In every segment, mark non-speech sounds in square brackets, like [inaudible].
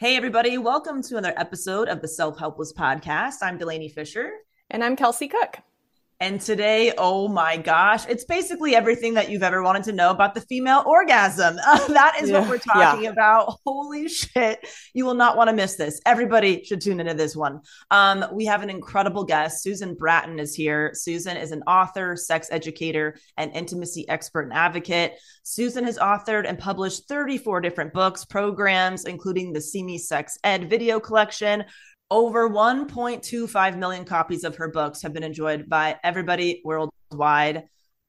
Hey, everybody, welcome to another episode of the Self Helpless Podcast. I'm Delanie Fischer. And I'm Kelsey Cook. And today, oh my gosh, it's basically everything that you've ever wanted to know about the female orgasm. [laughs] That is what we're talking yeah. about. Holy shit. You will not want to miss this. Everybody should tune into this one. Um, we have an incredible guest. Susan Bratton is here. Susan is an author, sex educator, and intimacy expert and advocate. Susan has authored and published 34 different books, programs, including the See Me Sex Ed video collection, over 1.25 million copies of her books have been enjoyed by everybody worldwide.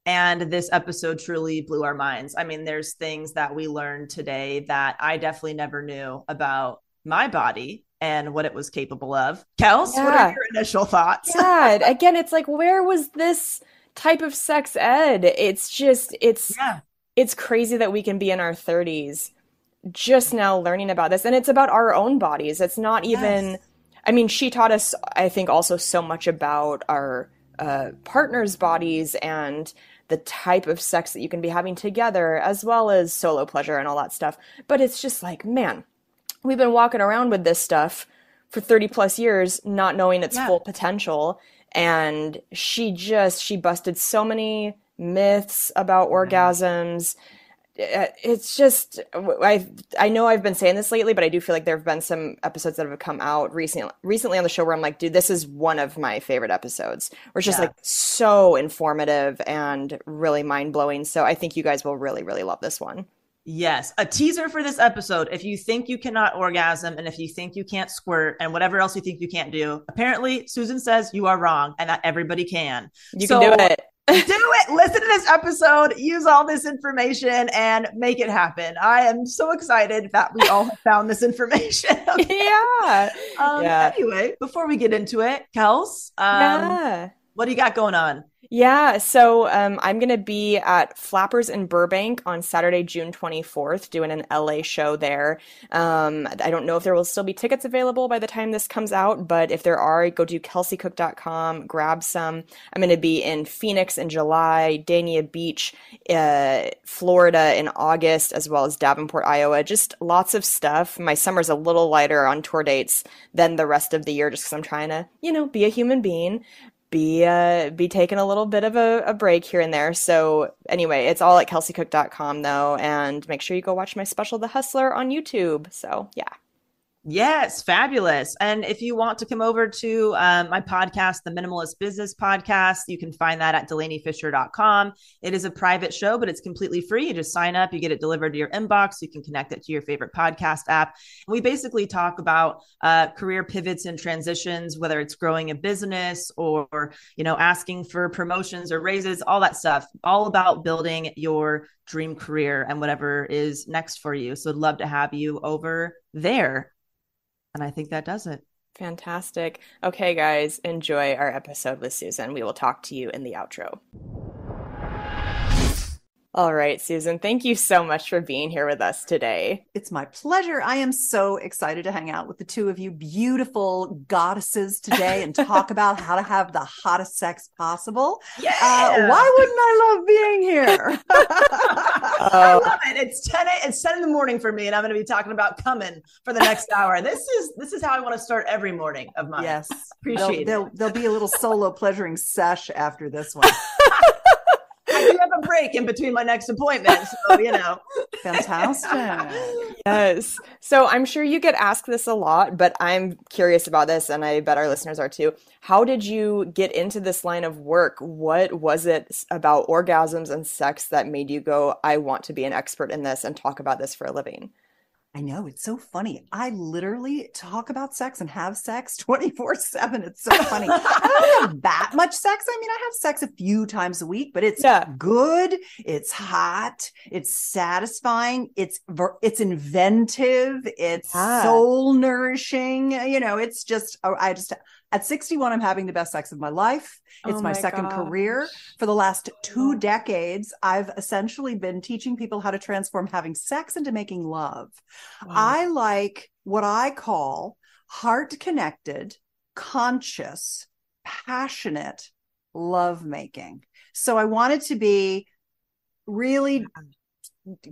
And this episode truly blew our minds. I mean, there's things that we learned today that I definitely never knew about my body and what it was capable of. Kels, what are your initial thoughts? Yeah, again, it's like, where was this type of sex ed? It's just, it's, Yeah. it's crazy that we can be in our 30s just now learning about this. And it's about our own bodies. It's not even, Yes. I mean, she taught us, I think, also so much about our uh, partners' bodies and the type of sex that you can be having together, as well as solo pleasure and all that stuff. But it's just like, man, we've been walking around with this stuff for 30 plus years, not knowing its Yeah. full potential. And she just, she busted so many myths about orgasms uh, Uh, it's just I I know I've been saying this lately, but I do feel like there have been some episodes that have come out recently recently on the show where I'm like, dude, this is one of my favorite episodes. Where it's just Yeah. like so informative and really mind blowing. So I think you guys will really really love this one. Yes, a teaser for this episode. If you think you cannot orgasm and if you think you can't squirt and whatever else you think you can't do, apparently Susan says you are wrong and that everybody can. You So- can do it. Do it. Listen to this episode, use all this information and make it happen. I am so excited that we all have found this information. [laughs] okay. yeah. Um, Yeah. Anyway, before we get into it, Kels, um, yeah. what do you got going on? Yeah, so um, I'm going to be at Flappers in Burbank on Saturday, June 24th, doing an LA show there. Um, I don't know if there will still be tickets available by the time this comes out, but if there are, go to kelseycook.com, grab some. I'm going to be in Phoenix in July, Dania Beach, uh, Florida in August, as well as Davenport, Iowa. Just lots of stuff. My summer's a little lighter on tour dates than the rest of the year just because I'm trying to, you know, be a human being be uh be taking a little bit of a, a break here and there. So anyway, it's all at kelseycook.com though, and make sure you go watch my special The Hustler on YouTube. So yeah. Yes, fabulous. And if you want to come over to um, my podcast, the Minimalist Business Podcast, you can find that at DelanieFischer.com. It is a private show, but it's completely free. You just sign up, you get it delivered to your inbox. You can connect it to your favorite podcast app. And we basically talk about uh, career pivots and transitions, whether it's growing a business or, you know, asking for promotions or raises, all that stuff, all about building your dream career and whatever is next for you. So I'd love to have you over there. And I think that does it. Fantastic. Okay, guys, enjoy our episode with Susan. We will talk to you in the outro. All right, Susan, thank you so much for being here with us today. It's my pleasure. I am so excited to hang out with the two of you beautiful goddesses today and talk [laughs] about how to have the hottest sex possible. Yeah. Uh, why wouldn't I love being here? [laughs] I oh. love it. It's 10 a, it's 10 in the morning for me, and I'm gonna be talking about coming for the next hour. [laughs] This is this is how I want to start every morning of mine. yes. [laughs] Appreciate there'll, it. there'll, there'll be a little solo pleasuring sesh after this one. [laughs] I do have a break in between my next appointment. So, you know. Fantastic. Yes. So I'm sure you get asked this a lot, but I'm curious about this, and I bet our listeners are too. How did you get into this line of work? What was it about orgasms and sex that made you go, I want to be an expert in this and talk about this for a living? I know it's so funny. I literally talk about sex and have sex [laughs] 24 7. It's so funny. I don't [laughs] have that much sex. I mean, I have sex a few times a week, but it's Yeah. good. It's hot. It's satisfying. It's it's inventive. It's Yeah. soul nourishing. You know, it's just, oh, I just, at 61, I'm having the best sex of my life. It's Oh my, my second gosh. career. For the last oh, two decades, I've essentially been teaching people how to transform having sex into making love. I like what I call heart connected, conscious, passionate love making. So I wanted to be really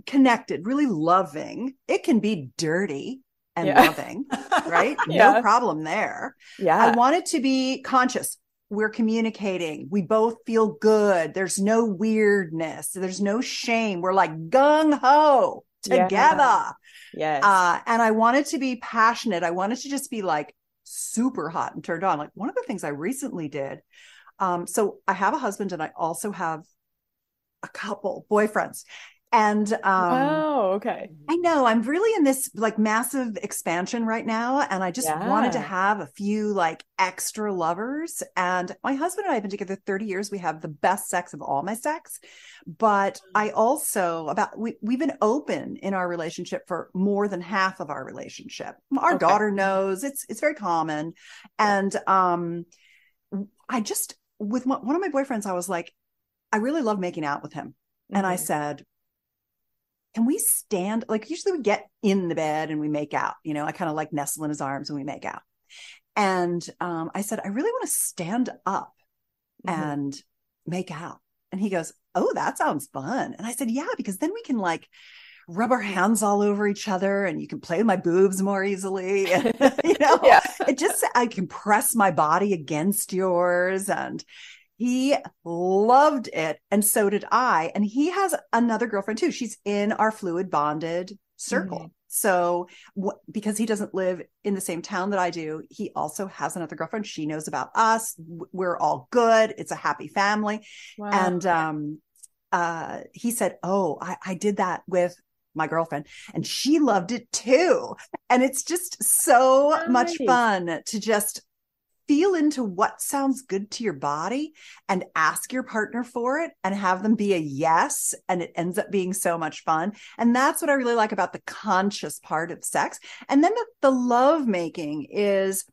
connected, really loving. It can be dirty and Yeah. loving, right? [laughs] Yeah. No problem there. yeah. I want it to be conscious. We're communicating. We both feel good. There's no weirdness. There's no shame. We're like gung ho Yeah. together. yes. Uh, and I wanted to be passionate. I wanted to just be like super hot and turned on. Like one of the things I recently did. Um, so I have a husband and I also have a couple boyfriends. And um, wow. Okay. I know I'm really in this like massive expansion right now. And I just wanted to have a few like extra lovers. And my husband and I have been together 30 years. We have the best sex of all my sex. But I also about we, we've been open in our relationship for more than half of our relationship. Our Okay. daughter knows it's it's very common. And um I just with one one of my boyfriends, I was like, I really love making out with him. And I Mhm. said, can we stand like usually we get in the bed and we make out you know i kind of like nestle in his arms and we make out and um, i said i really want to stand up Mhm. and make out and he goes oh that sounds fun and i said yeah because then we can like rub our hands all over each other and you can play with my boobs more easily and, [laughs] you know [laughs] Yeah. it just i can press my body against yours and he loved it and so did i and he has another girlfriend too. She's in our fluid bonded circle. Mhm. so wh- because he doesn't live in the same town that i do he also has another girlfriend. She knows about us. We're all good. It's a happy family. Wow. and um uh he said oh i i did that with my girlfriend and she loved it too. And it's just so much fun to just feel into what sounds good to your body and ask your partner for it and have them be a yes and it ends up being so much fun. And that's what i really like about the conscious part of sex. And then the, the love making is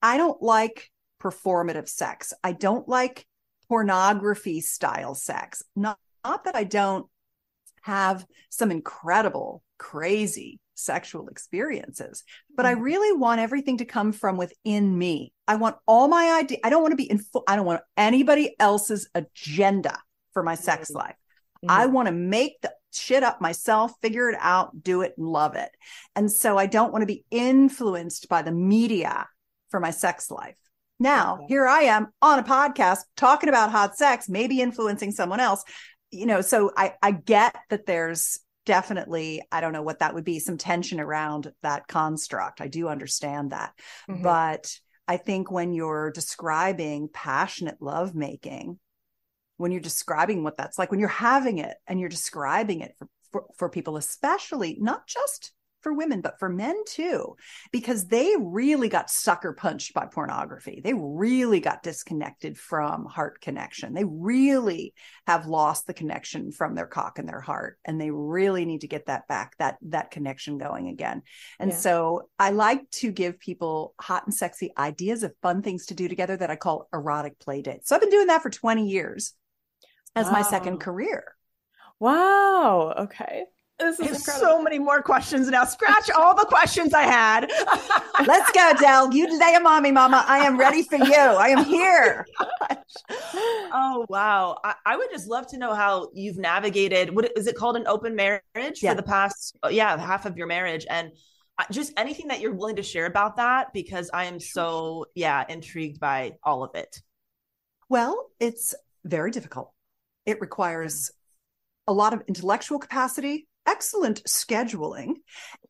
i don't like performative sex. I don't like pornography style sex. Not not that i don't have some incredible crazy sexual experiences but i really want everything to come from within me i want all my idea i don't want to be in full i don't want anybody else's agenda for my sex Mhm. life. I want to make the shit up myself, figure it out, do it, and love it. And so I don't want to be influenced by the media for my sex life. Now, Okay. here I am on a podcast talking about hot sex, maybe influencing someone else. You know, so I I get that there's definitely, I don't know what that would be, some tension around that construct. I do understand that. Mhm. But I think when you're describing passionate lovemaking, when you're describing what that's like, when you're having it and you're describing it for, for, for people, especially not just for women, but for men too, because they really got sucker punched by pornography. They really got disconnected from heart connection. They really have lost the connection from their cock and their heart. And they really need to get that back, that that connection going again. And Yeah. so I like to give people hot and sexy ideas of fun things to do together that I call erotic play dates. So I've been doing that for 20 years as my second career. Wow. Okay. This is have so many more questions now. Scratch all the questions I had. [laughs] Let's go, Del. You lay a on me, mama. I am ready for you. I am here. [laughs] oh wow I, I would just love to know how you've navigated what is it called an open marriage Yeah. for the past oh, yeah half of your marriage and uh, just anything that you're willing to share about that because i am so yeah intrigued by all of it Well, it's very difficult. It requires a lot of intellectual capacity, excellent scheduling,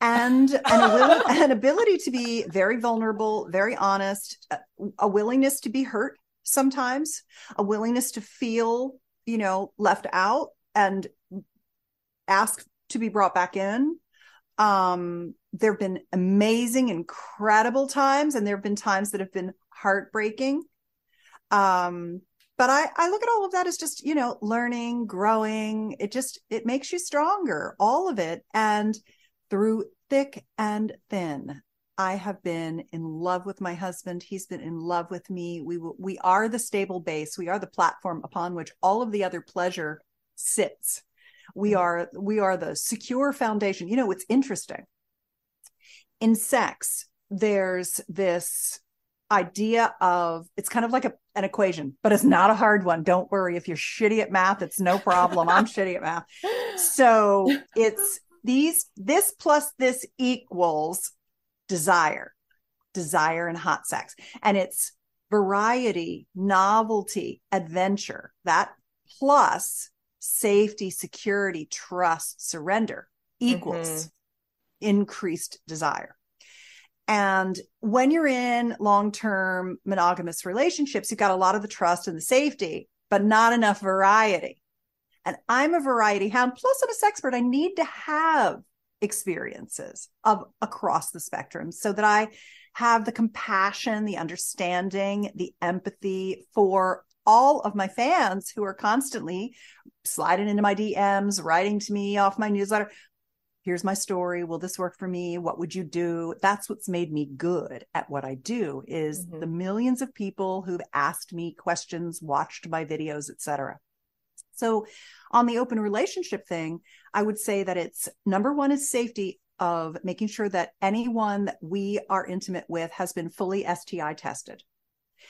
and an, [laughs] an ability to be very vulnerable, very honest, a- a willingness to be hurt sometimes, a willingness to feel, you know, left out and ask to be brought back in. Um, there have been amazing, incredible times, and there have been times that have been heartbreaking um but i i look at all of that as just you know learning growing. It just it makes you stronger all of it. And through thick and thin i have been in love with my husband. He's been in love with me. We we are the stable base. We are the platform upon which all of the other pleasure sits. We mm-hmm. are we are the secure foundation. You know it's interesting. In sex there's this idea of it's kind of like a, an equation, but it's not a hard one. Don't worry. If you're shitty at math, it's no problem. I'm [laughs] shitty at math. So it's these, this plus this equals desire, desire and hot sex. And it's variety, novelty, adventure, that plus safety, security, trust, surrender equals mm-hmm. increased desire. And when you're in long term monogamous relationships, you've got a lot of the trust and the safety, but not enough variety. And I'm a variety hound, plus I'm a sexpert. I need to have experiences of across the spectrum so that I have the compassion, the understanding, the empathy for all of my fans who are constantly sliding into my DMs, writing to me off my newsletter here's my story will this work for me what would you do that's what's made me good at what i do is Mhm. the millions of people who've asked me questions watched my videos etc so on the open relationship thing i would say that it's number one is safety of making sure that anyone that we are intimate with has been fully sti tested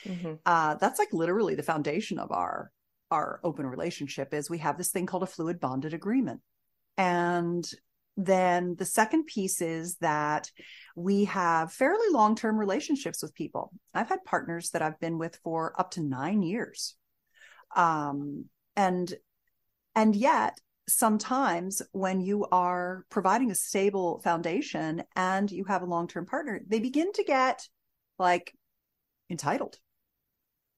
Mhm. uh, that's like literally the foundation of our our open relationship is we have this thing called a fluid bonded agreement and then the second piece is that we have fairly long term relationships with people. I've had partners that i've been with for up to nine years. Um, and and yet sometimes when you are providing a stable foundation and you have a long term partner they begin to get like entitled.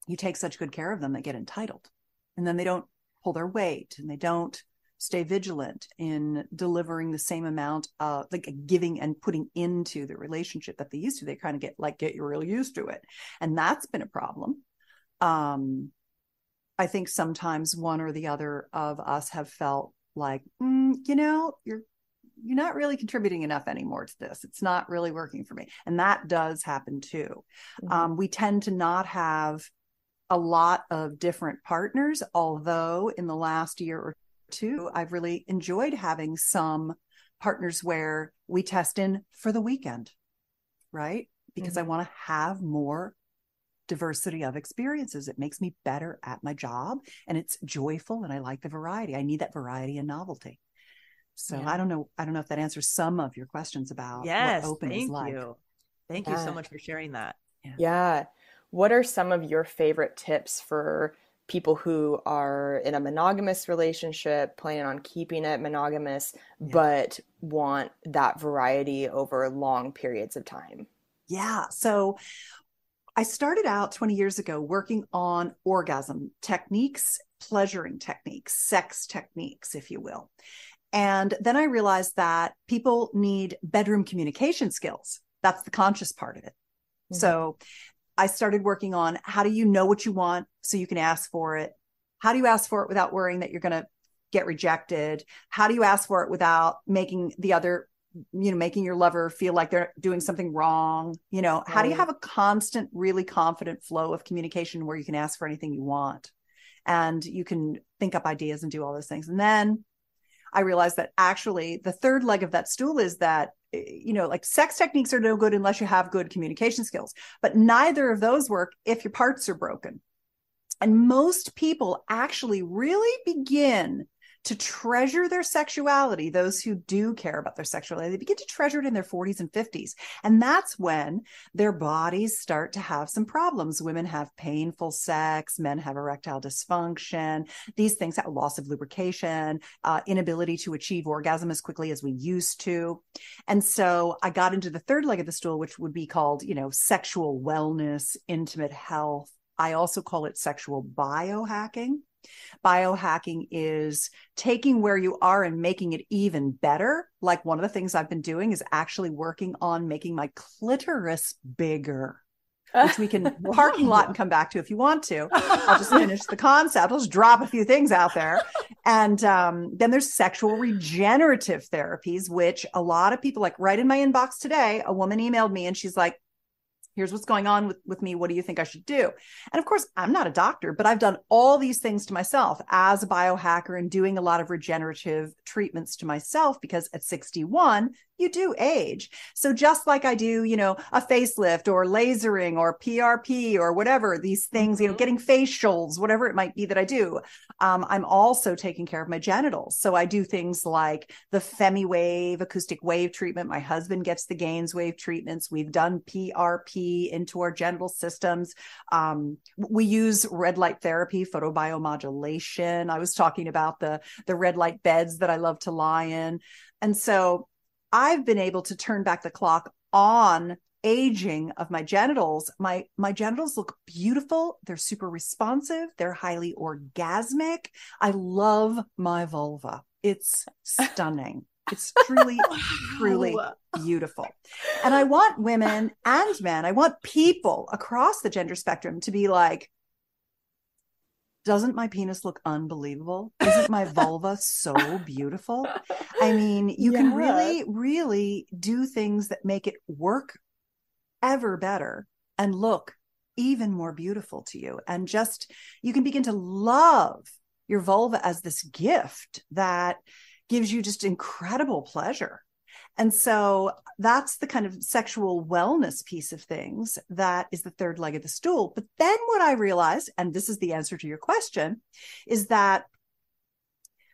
You take such good care of them they get entitled. And then they don't pull their weight and they don't stay vigilant in delivering the same amount of like giving and putting into the relationship that they used to. They kind of get like get you real used to it. And that's been a problem. Um i think sometimes one or the other of us have felt like mm, you know you're you're not really contributing enough anymore to this. It's not really working for me. And that does happen too. Mhm. um, we tend to not have a lot of different partners although in the last year or two i've really enjoyed having some partners where we test in for the weekend right? Because i mm-hmm. want to have more diversity of experiences. It makes me better at my job and it's joyful and i like the variety. I need that variety and novelty. So Yeah. i don't know i don't know if that answers some of your questions about yes what open is thank like. you. Thank you so much for sharing that. Yeah. What are some of your favorite tips for people who are in a monogamous relationship, planning on keeping it monogamous, but want that variety over long periods of time. Yeah. So I started out 20 years ago working on orgasm techniques, pleasuring techniques, sex techniques, if you will. And then I realized that people need bedroom communication skills. That's the conscious part of it. Mm-hmm. So I started working on how do you know what you want so you can ask for it? How do you ask for it without worrying that you're going to get rejected? How do you ask for it without making the other, you know, making your lover feel like they're doing something wrong? You know, how do you have a constant, really confident flow of communication where you can ask for anything you want and you can think up ideas and do all those things? And then I realized that actually the third leg of that stool is that, you know, like sex techniques are no good unless you have good communication skills, but neither of those work if your parts are broken. And most people actually really begin to treasure their sexuality, those who do care about their sexuality, they begin to treasure it in their 40s and 50s. And that's when their bodies start to have some problems. Women have painful sex, men have erectile dysfunction. These things have loss of lubrication, uh, inability to achieve orgasm as quickly as we used to. And so I got into the third leg of the stool, which would be called, you know, sexual wellness, intimate health. I also call it sexual biohacking. Biohacking is taking where you are and making it even better. Like one of the things I've been doing is actually working on making my clitoris bigger, which we can [laughs] parking lot and come back to if you want to. I'll just finish the concept. I'll just drop a few things out there. And um, then there's sexual regenerative therapies, which a lot of people like right in my inbox today. A woman emailed me and she's like, here's what's going on with, with me. What do you think I should do? And of course, I'm not a doctor, but I've done all these things to myself as a biohacker and doing a lot of regenerative treatments to myself because at 61, you do age. So just like I do, you know, a facelift or lasering or PRP or whatever, these things, you know, getting facials, whatever it might be that I do, um, I'm also taking care of my genitals. So I do things like the FemiWave, acoustic wave treatment. My husband gets the Gainswave treatments. We've done PRP into our genital systems. Um, we use red light therapy, photobiomodulation. I was talking about the the red light beds that I love to lie in, and so I've been able to turn back the clock on aging of my genitals. My my genitals look beautiful. They're super responsive. They're highly orgasmic. I love my vulva. It's stunning. It's truly [laughs] truly beautiful. And i want women and men i want people across the gender spectrum to be like doesn't my penis look unbelievable? Isn't my vulva so beautiful? I mean, you can really, really do things that make it work ever better and look even more beautiful to you. And just, you can begin to love your vulva as this gift that gives you just incredible pleasure. And so that's the kind of sexual wellness piece of things that is the third leg of the stool. But then what I realized, and this is the answer to your question, is that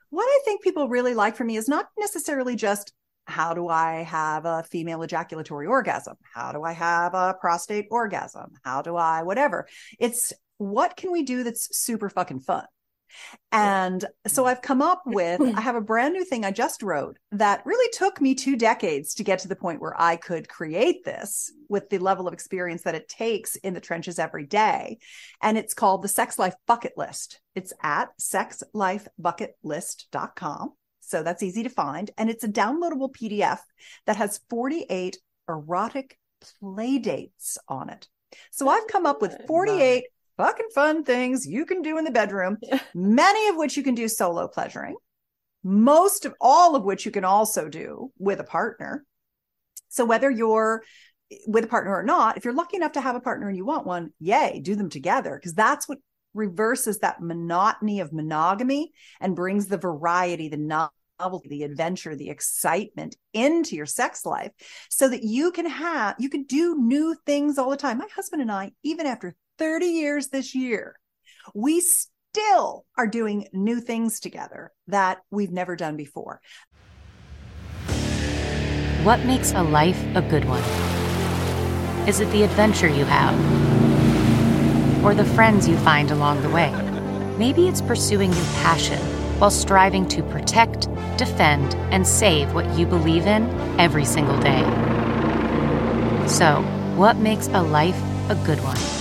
what I think people really like from me is not necessarily just how do I have a female ejaculatory orgasm? How do I have a prostate orgasm? How do I, whatever? It's what can we do that's super fucking fun? And so I've come up with, [laughs] I have a brand new thing I just wrote that really took me two decades to get to the point where I could create this with the level of experience that it takes in the trenches every day. And it's called the Sex Life Bucket List. It's at sexlifebucketlist.com. So that's easy to find. And it's a downloadable PDF that has 48 erotic play dates on it. So I've come up with 48 fucking fun things you can do in the bedroom, [laughs] many of which you can do solo pleasuring, most of all of which you can also do with a partner. So whether you're with a partner or not, if you're lucky enough to have a partner and you want one, yay, do them together because that's what reverses that monotony of monogamy and brings the variety, the novelty, the adventure, the excitement into your sex life so that you can have, you can do new things all the time. My husband and I, even after 30 years this year, we still are doing new things together that we've never done before. What makes a life a good one? Is it the adventure you have? Or the friends you find along the way? Maybe it's pursuing your passion while striving to protect, defend, and save what you believe in every single day. So, what makes a life a good one?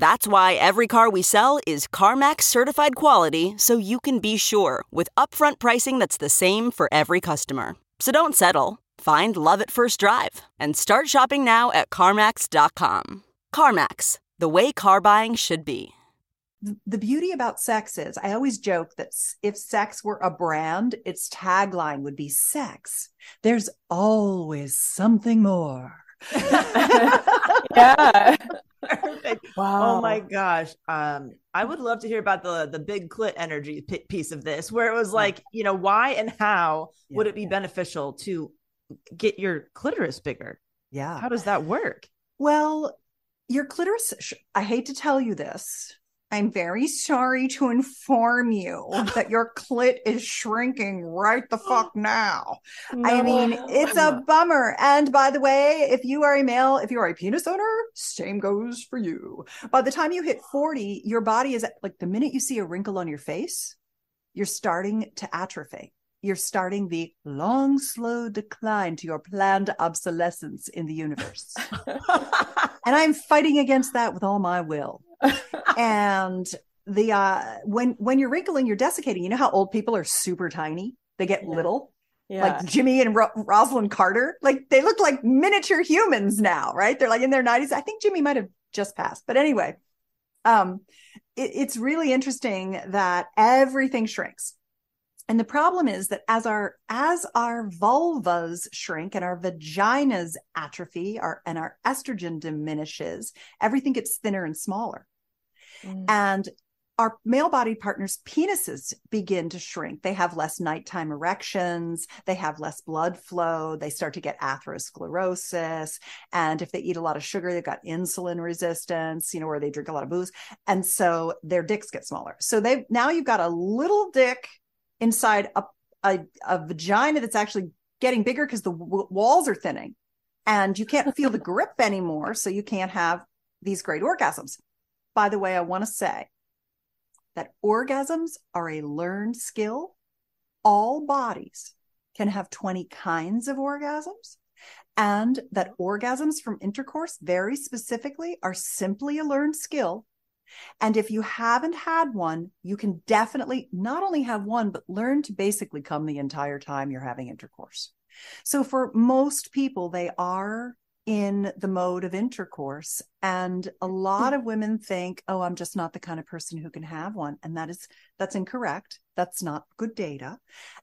That's why every car we sell is CarMax certified quality so you can be sure with upfront pricing that's the same for every customer. So don't settle. Find love at first drive and start shopping now at CarMax.com. CarMax, the way car buying should be. the beauty about sex is I always joke that if sex were a brand, its tagline would be sex. There's always something more. [laughs] Yeah. Perfect. Wow. Oh my gosh. Um, I would love to hear about the the big clit energy p- piece of this, where it was like, you know, why and how would it be yeah. beneficial to get your clitoris bigger? Yeah. How does that work? Well, your clitoris, sh- I hate to tell you this. I'm very sorry to inform you that your clit is shrinking right the fuck [gasps] now. I mean, it's a bummer. And by the way, if you are a male, if you are a penis owner, same goes for you. By the time you hit 40, your body is like the minute you see a wrinkle on your face, you're starting to atrophy. You're starting the long, slow decline to your planned obsolescence in the universe. [laughs] and I'm fighting against that with all my will. And the uh when when you're wrinkling, you're desiccating. You know how old people are super tiny? They get Yeah. little yeah. like Jimmy and Ro- Rosalynn Carter. Like they look like miniature humans now, right? They're like in their 90s. I think Jimmy might have just passed, but anyway, um, it, it's really interesting that everything shrinks. And the problem is that as our as our vulvas shrink and our vaginas atrophy, our and our estrogen diminishes, everything gets thinner and smaller Mm. and our male bodied partners' penises begin to shrink. They have less nighttime erections, they have less blood flow, they start to get atherosclerosis. And if they eat a lot of sugar, they've got insulin resistance, you know, or they drink a lot of booze. And so their dicks get smaller. So they've now you've got a little dick inside a, a, a vagina that's actually getting bigger because the w- walls are thinning and you can't feel the [laughs] grip anymore. So you can't have these great orgasms. By the way, I want to say that orgasms are a learned skill. All bodies can have 20 kinds of orgasms, and that orgasms from intercourse, very specifically, are simply a learned skill. And if you haven't had one, you can definitely not only have one, but learn to basically come the entire time you're having intercourse. So for most people, they are in the mode of intercourse. And a hmm. lot of women think, oh, I'm just not the kind of person who can have one. And that is, that's incorrect. That's not good data.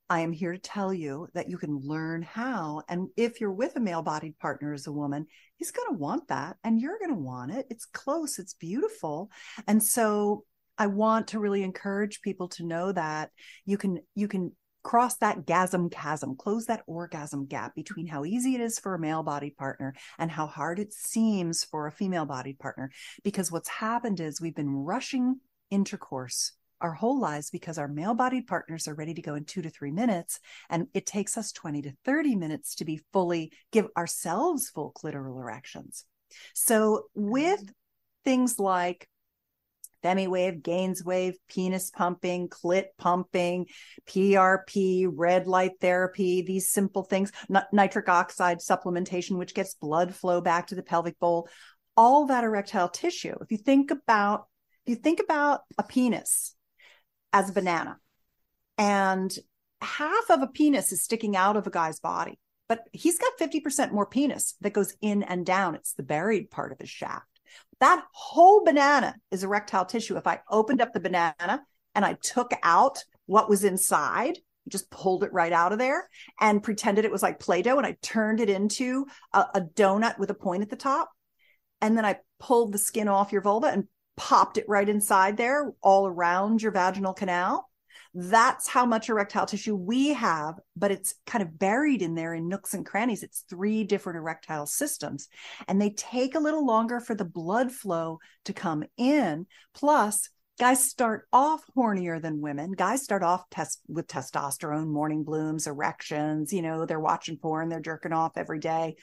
I am here to tell you that you can learn how. And if you're with a male bodied partner as a woman, he's going to want that and you're going to want it. It's close, it's beautiful. And so I want to really encourage people to know that you can, you can cross that gasm chasm, close that orgasm gap between how easy it is for a male bodied partner and how hard it seems for a female bodied partner. Because what's happened is we've been rushing intercourse our whole lives because our male bodied partners are ready to go in two to three minutes. And it takes us 20 to 30 minutes to be fully give ourselves full clitoral erections. So mm-hmm. with things like FemiWave, Gainswave, penis pumping, clit pumping, PRP, red light therapy, these simple things, nitric oxide supplementation, which gets blood flow back to the pelvic bowl, all that erectile tissue. If you think about, if you think about a penis as a banana and half of a penis is sticking out of a guy's body, but he's got 50% more penis that goes in and down. It's the buried part of his shaft. That whole banana is erectile tissue. If I opened up the banana and I took out what was inside, just pulled it right out of there and pretended it was like Play Doh and I turned it into a, a donut with a point at the top. And then I pulled the skin off your vulva and popped it right inside there, all around your vaginal canal. That's how much erectile tissue we have, but it's kind of buried in there in nooks and crannies. It's three different erectile systems, and they take a little longer for the blood flow to come in. Plus, guys start off hornier than women. Guys start off test with testosterone, morning blooms, erections. You know, they're watching porn, they're jerking off every day.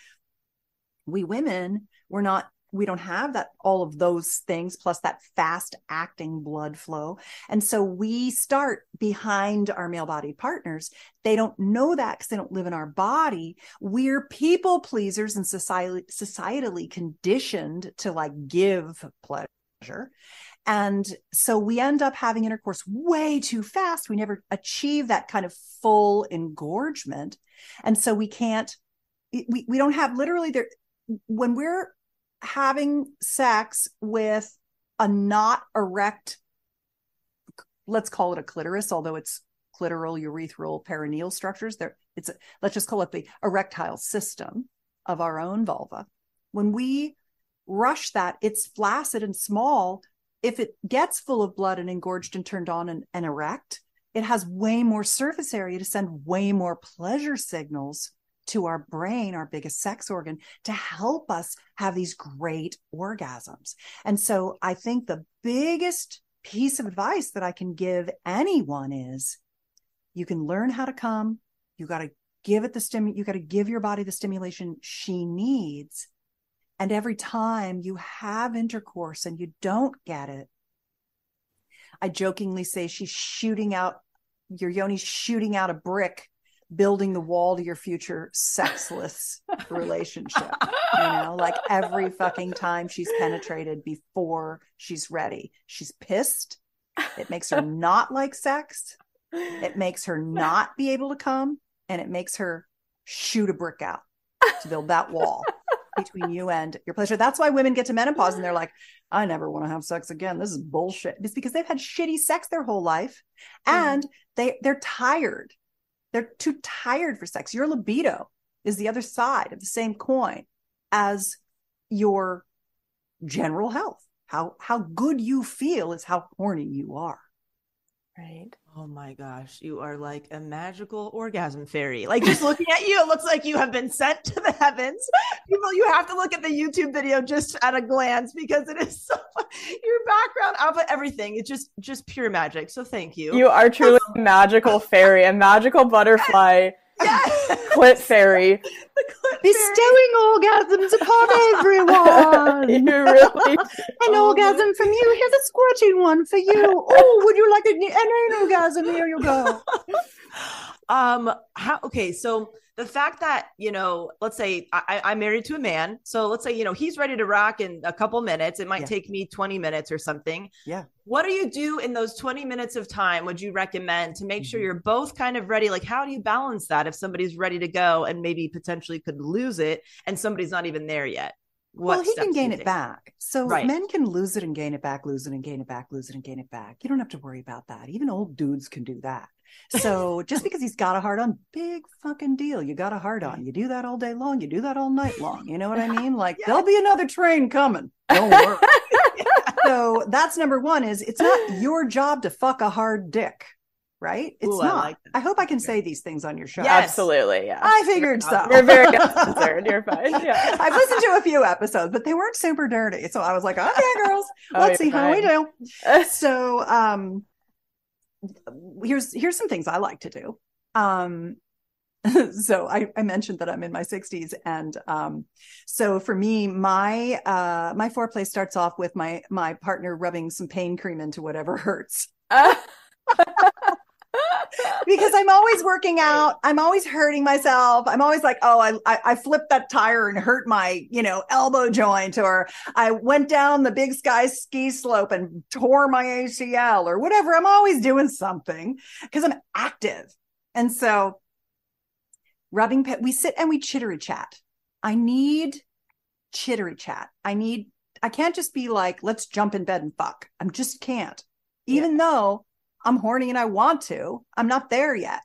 We women, we're not we don't have that all of those things plus that fast acting blood flow. And so we start behind our male bodied partners. They don't know that because they don't live in our body. We're people pleasers and societally conditioned to like give pleasure. And so we end up having intercourse way too fast. We never achieve that kind of full engorgement. And so we can't we, we don't have literally there when we're having sex with a not erect let's call it a clitoris although it's clitoral urethral perineal structures there it's a, let's just call it the erectile system of our own vulva. When we rush that it's flaccid and small. If it gets full of blood and engorged and turned on and, and erect it has way more surface area to send way more pleasure signals to our brain, our biggest sex organ, to help us have these great orgasms. And so I think the biggest piece of advice that I can give anyone is you can learn how to come. You got to give it the stim, you got to give your body the stimulation she needs. And every time you have intercourse and you don't get it, I jokingly say she's shooting out your yoni's shooting out a brick building the wall to your future sexless [laughs] relationship. You know, like every fucking time she's penetrated before she's ready, she's pissed. It makes her not like sex. It makes her not be able to come, and it makes her shoot a brick out to build that wall between you and your pleasure. That's why women get to menopause and they're like, I never want to have sex again. This is bullshit. It's because they've had shitty sex their whole life mm. and they they're tired. They're too tired for sex. Your libido is the other side of the same coin as your general health. How how good you feel is how horny you are. Right. Oh my gosh, you are like a magical orgasm fairy. Like just looking at you, it looks like you have been sent to the heavens. People, you have to look at the YouTube video just at a glance because it is [laughs] so your background outfit, everything. It's just just pure magic. So thank you. You are truly um, a magical fairy, a magical butterfly, Yes. clit fairy. [laughs] The clip Bestowing orgasms upon [laughs] everyone. [laughs] you really An orgasm from you. Here's a squirting one for you. Oh, would you like an, an orgasm? Here you go. um how okay so the fact that you know let's say I, i'm married to a man so let's say you know he's ready to rock in a couple minutes it might Yeah. take me 20 minutes or something Yeah. what do you do in those 20 minutes of time would you recommend to make sure Mhm. you're both kind of ready like how do you balance that if somebody's ready to go and maybe potentially could lose it and somebody's not even there yet well, he can gain it back. So Right. men can lose it and gain it back, lose it and gain it back, lose it and gain it back. You don't have to worry about that. Even old dudes can do that. So just [laughs] because he's got a hard on, big fucking deal. You got a hard on. You do that all day long. You do that all night long. You know what I mean? Like there'll be another train coming. Don't worry. [laughs] so that's number one is it's not your job to fuck a hard dick, right? It's Ooh, I not. like I, hope I can say these things on your show. Yes. absolutely, yeah. I figured so. You're very censored. [laughs] You're fine. Yeah. I've listened to a few episodes, but they weren't super dirty. So I was like, okay, girls, Oh, let's you're see how we do. So um here's here's some things I like to do. Um [laughs] so I, I mentioned that I'm in my 60s and um so for me my uh my foreplay starts off with my my partner rubbing some pain cream into whatever hurts [laughs] because I'm always working out. I'm always hurting myself. I'm always like, oh, I, I I flipped that tire and hurt my, you know, elbow joint, or I went down the big sky ski slope and tore my ACL, or whatever. I'm always doing something because I'm active, and so rubbing. pa- We sit and we chittery chat. I need chittery chat. I need. I can't just be like, let's jump in bed and fuck. I'm just can't. Even though I'm horny and I want to. I'm not there yet.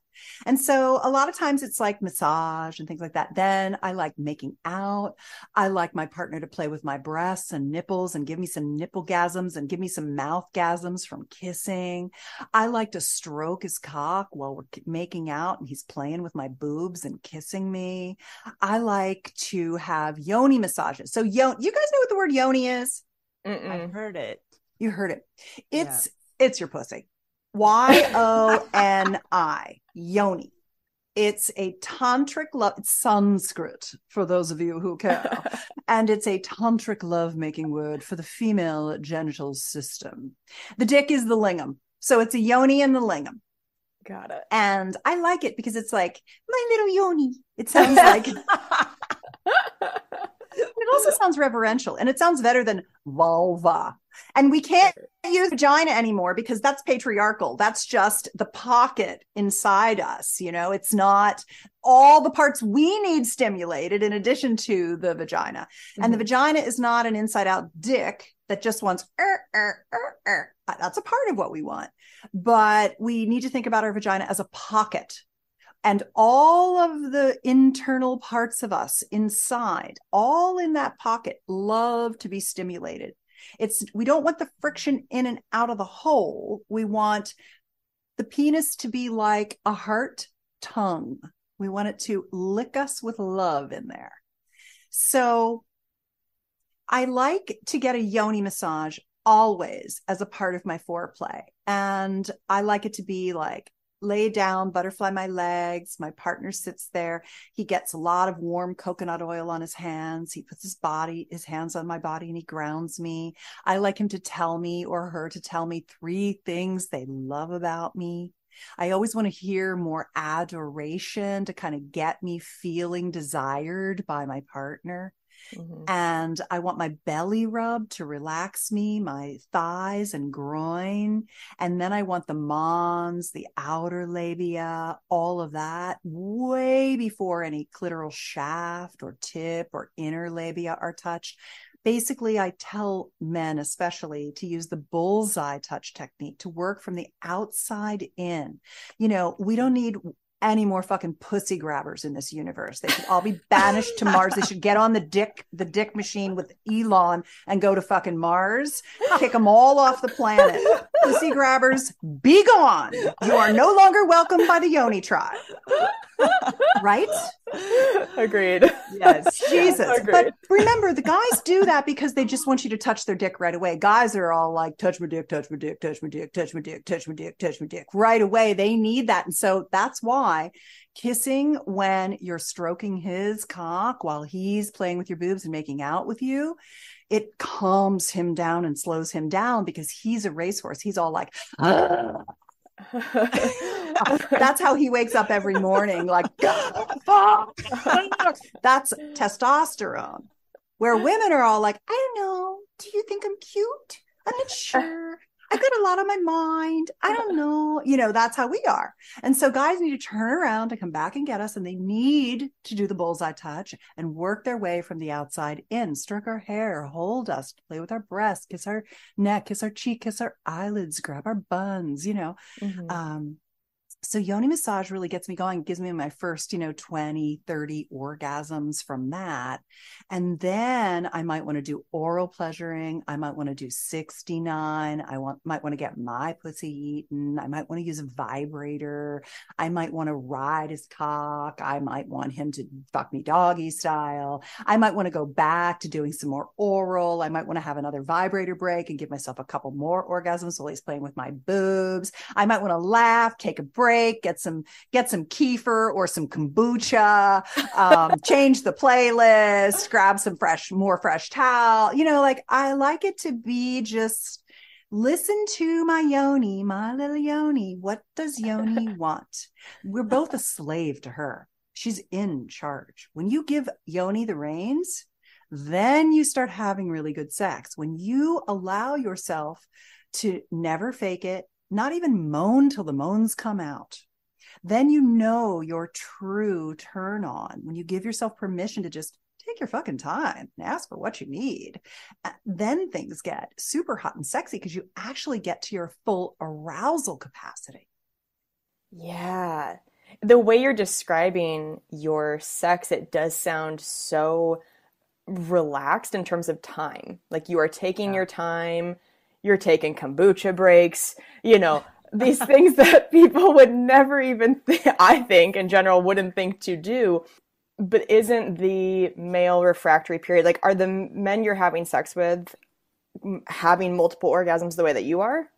And so a lot of times it's like massage and things like that. Then I like making out. I like my partner to play with my breasts and nipples and give me some nipple gasms and give me some mouth gasms from kissing. I like to stroke his cock while we're making out and he's playing with my boobs and kissing me. I like to have yoni massages. So yo, you guys know what the word yoni is? Mm-mm. I've heard it. You heard it. It's it's your pussy. Y O N I. Yoni. It's a tantric love. It's Sanskrit for those of you who care. [laughs] and it's a tantric love-making word for the female genital system. The dick is the lingam. So it's a yoni and the lingam. Got it. And I like it because it's like my little yoni. It sounds like [laughs] it also sounds reverential and it sounds better than vulva. And we can't use vagina anymore because that's patriarchal. That's just the pocket inside us. You know, it's not all the parts we need stimulated in addition to the vagina. And the Mhm. vagina is not an inside out dick that just wants, er, er, er, that's a part of what we want. But we need to think about our vagina as a pocket and all of the internal parts of us inside all in that pocket love to be stimulated it's we don't want the friction in and out of the hole. We want the penis to be like a heart tongue. We want it to lick us with love in there. So i like to get a yoni massage always as a part of my foreplay. And i like it to be like lay down, butterfly my legs. My partner sits there. He gets a lot of warm coconut oil on his hands. He puts his body, his hands on my body and he grounds me. I like him to tell me or her to tell me three things they love about me. I always want to hear more adoration to kind of get me feeling desired by my partner. Mhm. And I want my belly rub to relax me, my thighs and groin. And then I want the mons, the outer labia, all of that way before any clitoral shaft or tip or inner labia are touched. Basically, I tell men, especially, to use the bullseye touch technique to work from the outside in. You know, we don't need any more fucking pussy grabbers in this universe. They should all be [laughs] banished to Mars. They should get on the dick, the dick machine with Elon and go to fucking Mars. Kick them all off the planet. Pussy grabbers, be gone. You are no longer welcome by the Yoni tribe. Right? Agreed. Yes. Jesus. Agreed. But remember, the guys do that because they just want you to touch their dick right away. Guys are all like, touch my dick, touch my dick, touch my dick, touch my dick, touch my dick, touch my dick right away. They need that. And so that's why kissing when you're stroking his cock while he's playing with your boobs and making out with you, it calms him down and slows him down because he's a racehorse. He's all like, [laughs] "Ah." that's how he wakes up every morning, like, that's testosterone. Where women are all like, I don't know. Do you think I'm cute? I'm not [laughs] sure. I got a lot on my mind. I don't know. You know, that's how we are. And so guys need to turn around to come back and get us, and they need to do the bullseye touch and work their way from the outside in, stroke our hair, hold us, play with our breasts, kiss our neck, kiss our cheek, kiss our eyelids, grab our buns, you know. Mhm. Um, so yoni massage really gets me going gives me my first you know 20 30 orgasms from that. And then i might want to do oral pleasuring i might want to do 69 i want might want to get my pussy eaten i might want to use a vibrator i might want to ride his cock i might want him to fuck me doggy style i might want to go back to doing some more oral i might want to have another vibrator break and give myself a couple more orgasms while he's playing with my boobs I might want to laugh, take a break, get some get some kefir or some kombucha, um, [laughs] change the playlist, grab some fresh, more fresh towel. You know, like I like it to be just listen to my yoni, my little yoni. What does yoni [laughs] want? We're both a slave to her. She's in charge. When you give yoni the reins, then you start having really good sex. When you allow yourself to never fake it, not even moan till the moans come out. Then you know your true turn on when you give yourself permission to just take your fucking time and ask for what you need. Uh, Then things get super hot and sexy because you actually get to your full arousal capacity. Yeah. The way you're describing your sex, it does sound so relaxed in terms of time. Like you are taking your time, you're taking kombucha breaks, you know, these things [laughs] that people would never even [laughs] I think in general wouldn't think to do. But isn't the male refractory period like are the men you're having sex with having multiple orgasms the way that you are?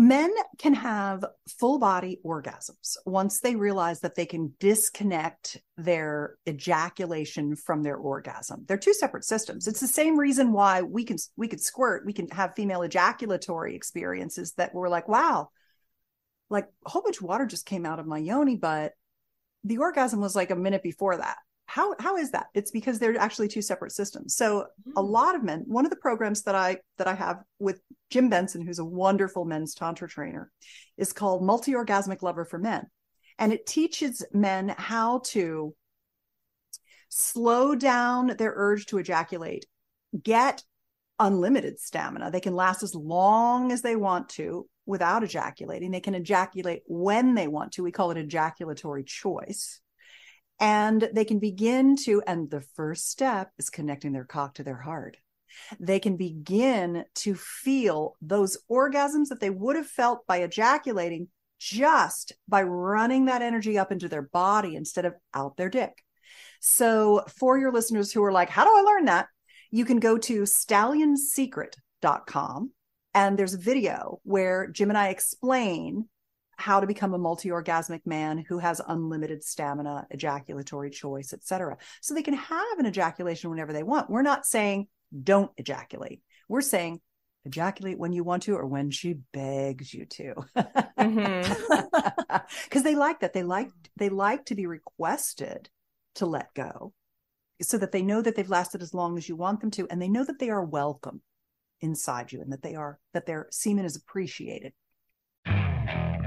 Men can have full body orgasms once they realize that they can disconnect their ejaculation from their orgasm. They're two separate systems. It's the same reason why we can we could squirt, we can have female ejaculatory experiences that we're like, wow, like a whole bunch of water just came out of my yoni, but the orgasm was like a minute before that. How how is that? It's because they're actually two separate systems. So a mm. lot of men, one of the programs that I that I have with Jim Benson, who's a wonderful men's tantra trainer, is called Multi-Orgasmic Lover for Men. And it teaches men how to slow down their urge to ejaculate, get unlimited stamina. They can last as long as they want to without ejaculating. They can ejaculate when they want to. We call it ejaculatory choice. And they can begin to, and the first step is connecting their cock to their heart. They can begin to feel those orgasms that they would have felt by ejaculating just by running that energy up into their body instead of out their dick. So, for your listeners who are like, how do I learn that? You can go to stallionssecret.com and there's a video where Jim and I explain how to become a multi-orgasmic man who has unlimited stamina, ejaculatory choice, etc. So they can have an ejaculation whenever they want. We're not saying don't ejaculate. We're saying ejaculate when you want to or when she begs you to. Mm-hmm. [laughs] Cuz they like that. They like they like to be requested to let go so that they know that they've lasted as long as you want them to and they know that they are welcome inside you and that they are that their semen is appreciated.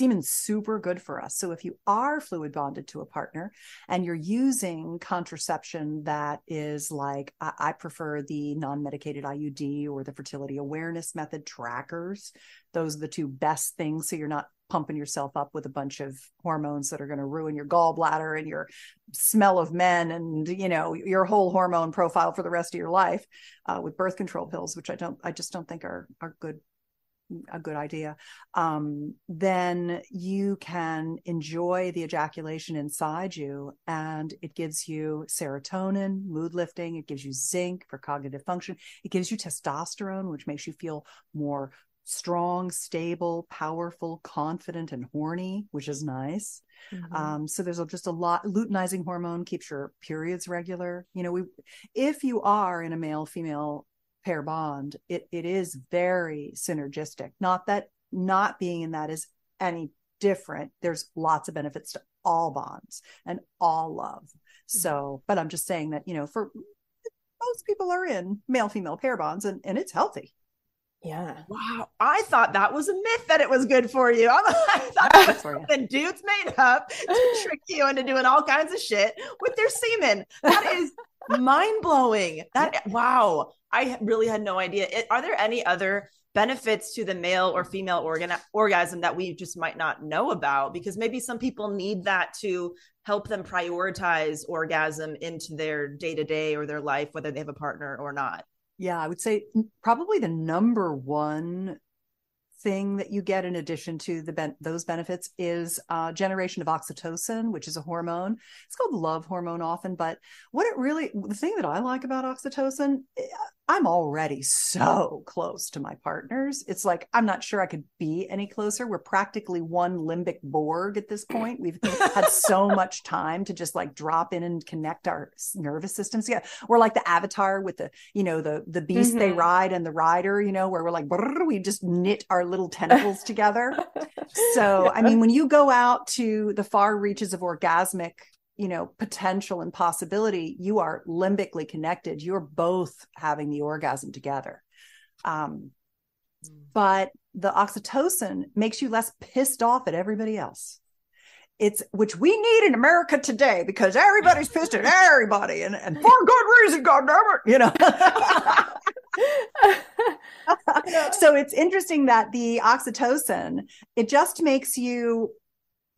Semen's super good for us. So if you are fluid bonded to a partner and you're using contraception that is like, I, I prefer the non medicated IUD or the fertility awareness method trackers, those are the two best things. So you're not pumping yourself up with a bunch of hormones that are going to ruin your gallbladder and your smell of men and you know your whole hormone profile for the rest of your life uh, with birth control pills which i don't i just don't think are are good a good idea um, then you can enjoy the ejaculation inside you and it gives you serotonin mood lifting it gives you zinc for cognitive function it gives you testosterone which makes you feel more strong, stable, powerful, confident, and horny, which is nice. Mhm. Um, so there's a, just a lot. Luteinizing hormone keeps your periods regular. You know, we if you are in a male female pair bond, it it is very synergistic. Not that not being in that is any different. There's lots of benefits to all bonds and all love. Mm-hmm. So, but I'm just saying that you know, for most people are in male female pair bonds, and and it's healthy. Yeah. Wow, I thought that was a myth that it was good for you. I'm, [laughs] I thought that was [laughs] something dudes made up to [laughs] trick you into doing all kinds of shit with their semen. That is mind blowing. That wow, I really had no idea. It, are there any other benefits to the male or female organ orgasm that we just might not know about? Because maybe some people need that to help them prioritize orgasm into their day to day or their life, whether they have a partner or not. Yeah, I would say probably the number one thing that you get in addition to the ben- those benefits is uh, generation of oxytocin, which is a hormone. It's called love hormone often, but what it really the thing that I like about oxytocin, eh, I'm already so close to my partners. It's like I'm not sure I could be any closer. We're practically one limbic Borg at this point. We've had so much time to just like drop in and connect our nervous systems. Yeah, we're like the avatar with the you know the the beast they Mhm. ride and the rider. You know where we're like brrr, we just knit our little [laughs] tentacles together. So I mean, when you go out to the far reaches of orgasmic you know potential and possibility you are limbically connected. You're both having the orgasm together. Um, but the oxytocin makes you less pissed off at everybody else. It's which we need in america today because everybody's pissed at everybody. And, and for good reason god damn it you know? [laughs] [laughs] So it's interesting that the oxytocin it just makes you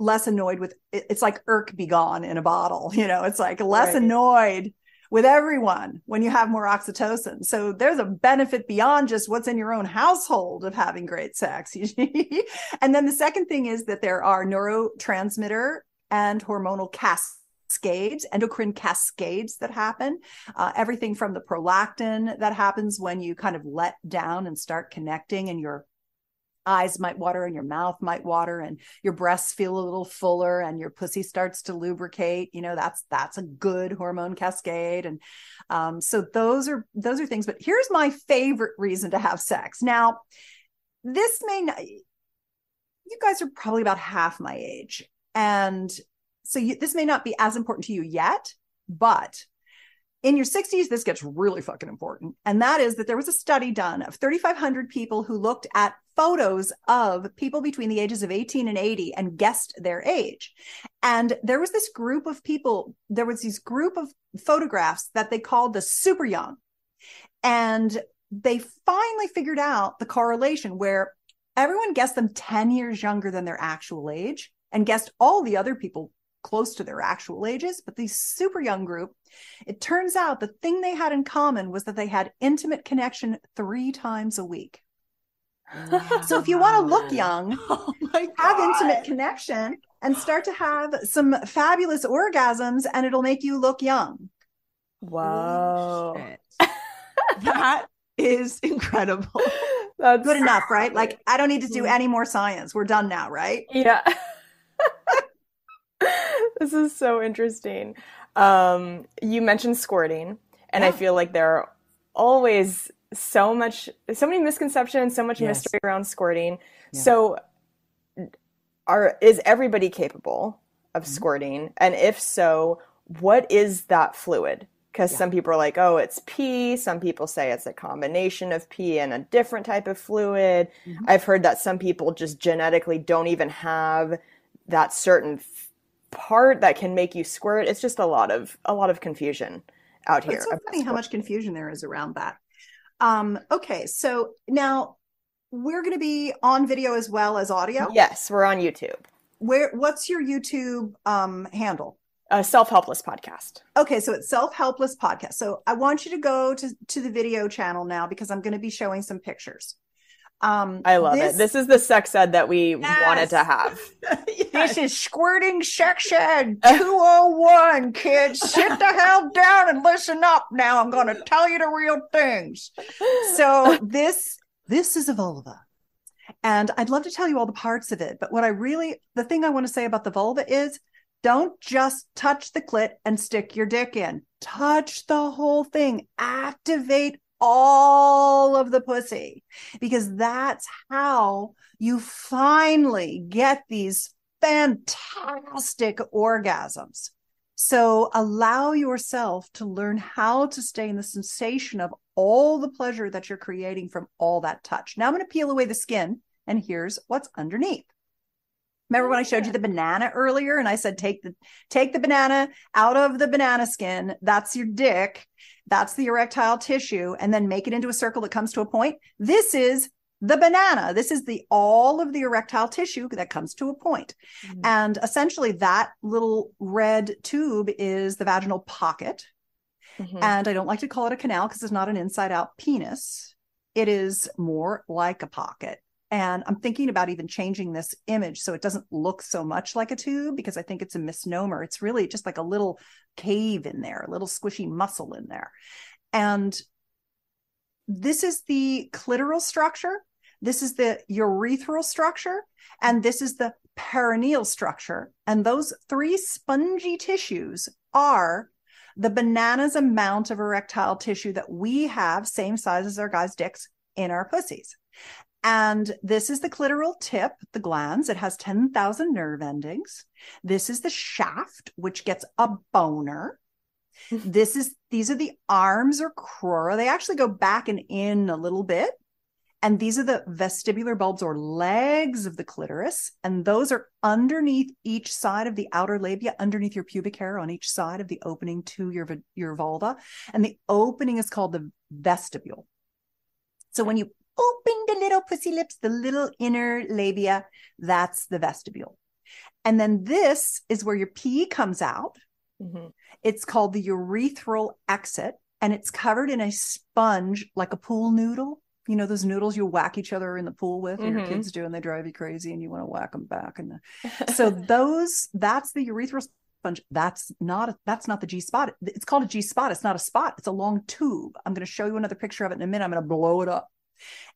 less annoyed with it's like irk be gone in a bottle [laughs] you know it's like less Right. annoyed with everyone when you have more oxytocin so there's a benefit beyond just what's in your own household of having great sex [laughs] and then the second thing is that there are neurotransmitter and hormonal cascades endocrine cascades that happen uh, everything from the prolactin that happens when you kind of let down and start connecting and your eyes might water and your mouth might water and your breasts feel a little fuller and your pussy starts to lubricate you know that's that's a good hormone cascade. And um, so those are those are things but here's my favorite reason to have sex. Now this may not you guys are probably about half my age. And so you, this may not be as important to you yet but in your 60s this gets really fucking important. And that is that there was a study done of 3500 people who looked at photos of people between the ages of 18 and 80 and guessed their age. And there was this group of people there was this group of photographs that they called the super young. And they finally figured out the correlation where everyone guessed them 10 years younger than their actual age and guessed all the other people close to their actual ages but the super young group it turns out the thing they had in common was that they had intimate connection three times a week. So if you want to look young [laughs] oh my have intimate connection and start to have some fabulous orgasms and it'll make you look young. Wow. [laughs] That is incredible. That's good enough right? Like i don't need to do hmm. any more science. We're done now right? Yeah. [laughs] [laughs] this is so interesting. Um, you mentioned squirting, and I feel like there are always so much, so many misconceptions, so much Yes. mystery around squirting. Yeah. So, are is everybody capable of Mm-hmm. squirting? And if so, what is that fluid? Because Yeah. some people are like, oh, it's pee. Some people say it's a combination of pee and a different type of fluid. Mhm. I've heard that some people just genetically don't even have that certain part that can make you squirt. It's just a lot of a lot of confusion out here. It's so funny how much confusion there is around that. Um, okay, so now we're going to be on video as well as audio. Yes, we're on YouTube. Where? What's your YouTube um, handle? A self helpless podcast. Okay, so it's Self Helpless Podcast. So I want you to go to to the video channel now because I'm going to be showing some pictures. Um, I love it. This is the sex ed that we wanted to [laughs] Yes. have. This is squirting sex ed [laughs] 201, kids. Sit the hell down and listen up now. I'm going to tell you the real things. So [laughs] this this is a vulva. And I'd love to tell you all the parts of it, but what I really the thing I want to say about the vulva is don't just touch the clit and stick your dick in. Touch the whole thing. Activate all of the pussy because that's how you finally get these fantastic orgasms. So allow yourself to learn how to stay in the sensation of all the pleasure that you're creating from all that touch. Now I'm going to peel away the skin and here's what's underneath. Remember when I showed you the banana earlier and I said take the take the banana out of the banana skin, that's your dick, that's the erectile tissue and then make it into a circle that comes to a point. This is the banana. This is the all of the erectile tissue that comes to a point. And essentially that little red tube is the vaginal pocket. Mhm. And I don't like to call it a canal because it's not an inside out penis. It is more like a pocket. And I'm thinking about even changing this image so it doesn't look so much like a tube because I think it's a misnomer. It's really just like a little cave in there, a little squishy muscle in there. And this is the clitoral structure. This is the urethral structure. And this is the perineal structure. And those three spongy tissues are the bananas amount of erectile tissue that we have, same size as our guys' dicks, in our pussies. And this is the clitoral tip, the glans. It has 10,000 nerve endings. This is the shaft, which gets a boner. Mm-hmm. this is, these are the arms or crura. They actually go back and in a little bit. And these are the vestibular bulbs or legs of the clitoris. And those are underneath each side of the outer labia, underneath your pubic hair on each side of the opening to your, your vulva. And the opening is called the vestibule. So when you open the little pussy lips, the little inner labia, that's the vestibule. And then this is where your pee comes out. Mhm. It's called the urethral exit, and it's covered in a sponge like a pool noodle. You know those noodles you whack each other in the pool with, and your kids do, and they drive you crazy, and you want to whack them back. And [laughs] so those, that's the urethral sponge. That's not a, that's not the G spot. It's called a G spot. It's not a spot. It's a long tube. I'm going to show you another picture of it in a minute. I'm going to blow it up.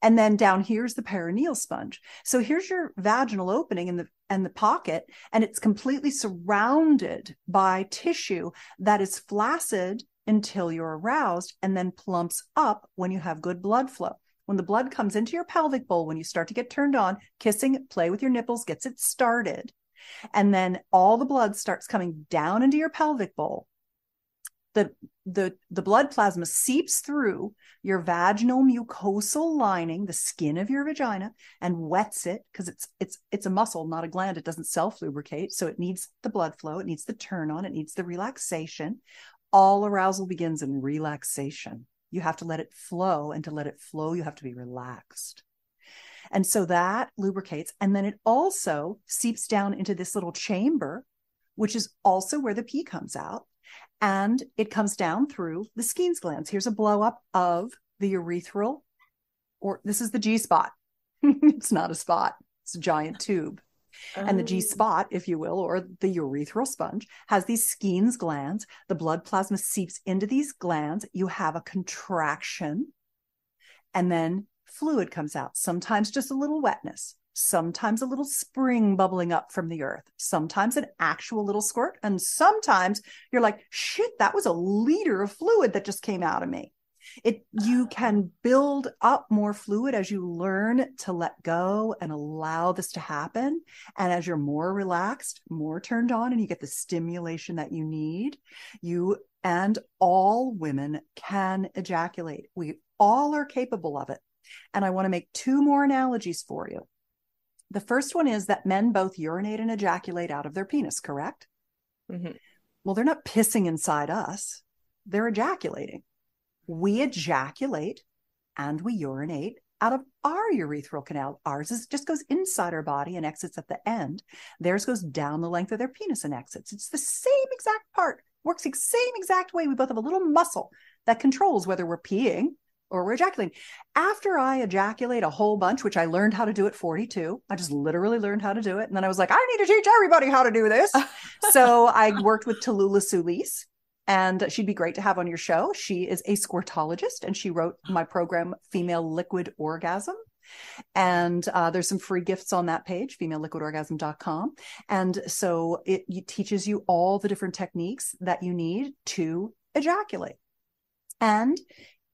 And then down here's the perineal sponge. So here's your vaginal opening in the and the pocket, and it's completely surrounded by tissue that is flaccid until you're aroused and then plumps up when you have good blood flow. When the blood comes into your pelvic bowl, when you start to get turned on, kissing, play with your nipples gets it started. And then all the blood starts coming down into your pelvic bowl the the the blood plasma seeps through your vaginal mucosal lining the skin of your vagina and wets it because it's it's it's a muscle not a gland. It doesn't self lubricate so it needs the blood flow. It needs the turn on. It needs the relaxation. All arousal begins in relaxation. You have to let it flow and to let it flow you have to be relaxed. And so that lubricates and then it also seeps down into this little chamber which is also where the pee comes out and it comes down through the Skene's glands. Here's a blow up of the urethral, or this is the G spot. [laughs] it's not a spot, it's a giant tube. And the G oh. spot, if you will, or the urethral sponge, has these Skene's glands. The blood plasma seeps into these glands. You have a contraction, and then fluid comes out. Sometimes just a little wetness, sometimes a little spring bubbling up from the earth, sometimes an actual little squirt, and sometimes you're like, shit, that was a liter of fluid that just came out of me. It you [sighs] can build up more fluid as you learn to let go and allow this to happen. And as you're more relaxed, more turned on, and you get the stimulation that you need, you and all women can ejaculate. We all are capable of it. And I want to make two more analogies for you. The first one is that men both urinate and ejaculate out of their penis, correct? Mhm. Well, they're not pissing inside us, they're ejaculating. We ejaculate and we urinate out of our urethral canal. Ours is, just goes inside our body and exits at the end. Theirs goes down the length of their penis and exits. It's the same exact part, works the same exact way. We both have a little muscle that controls whether we're peeing or we're ejaculating. After I ejaculate a whole bunch, which I learned how to do at 42, I just literally learned how to do it. And then I was like, I need to teach everybody how to do this. [laughs] so I worked with Tallulah Sulis, and she'd be great to have on your show. She is a squirtologist, and she wrote my program, Female Liquid Orgasm. And uh, there's some free gifts on that page, femaleliquidorgasm.com. And so it, it teaches you all the different techniques that you need to ejaculate. And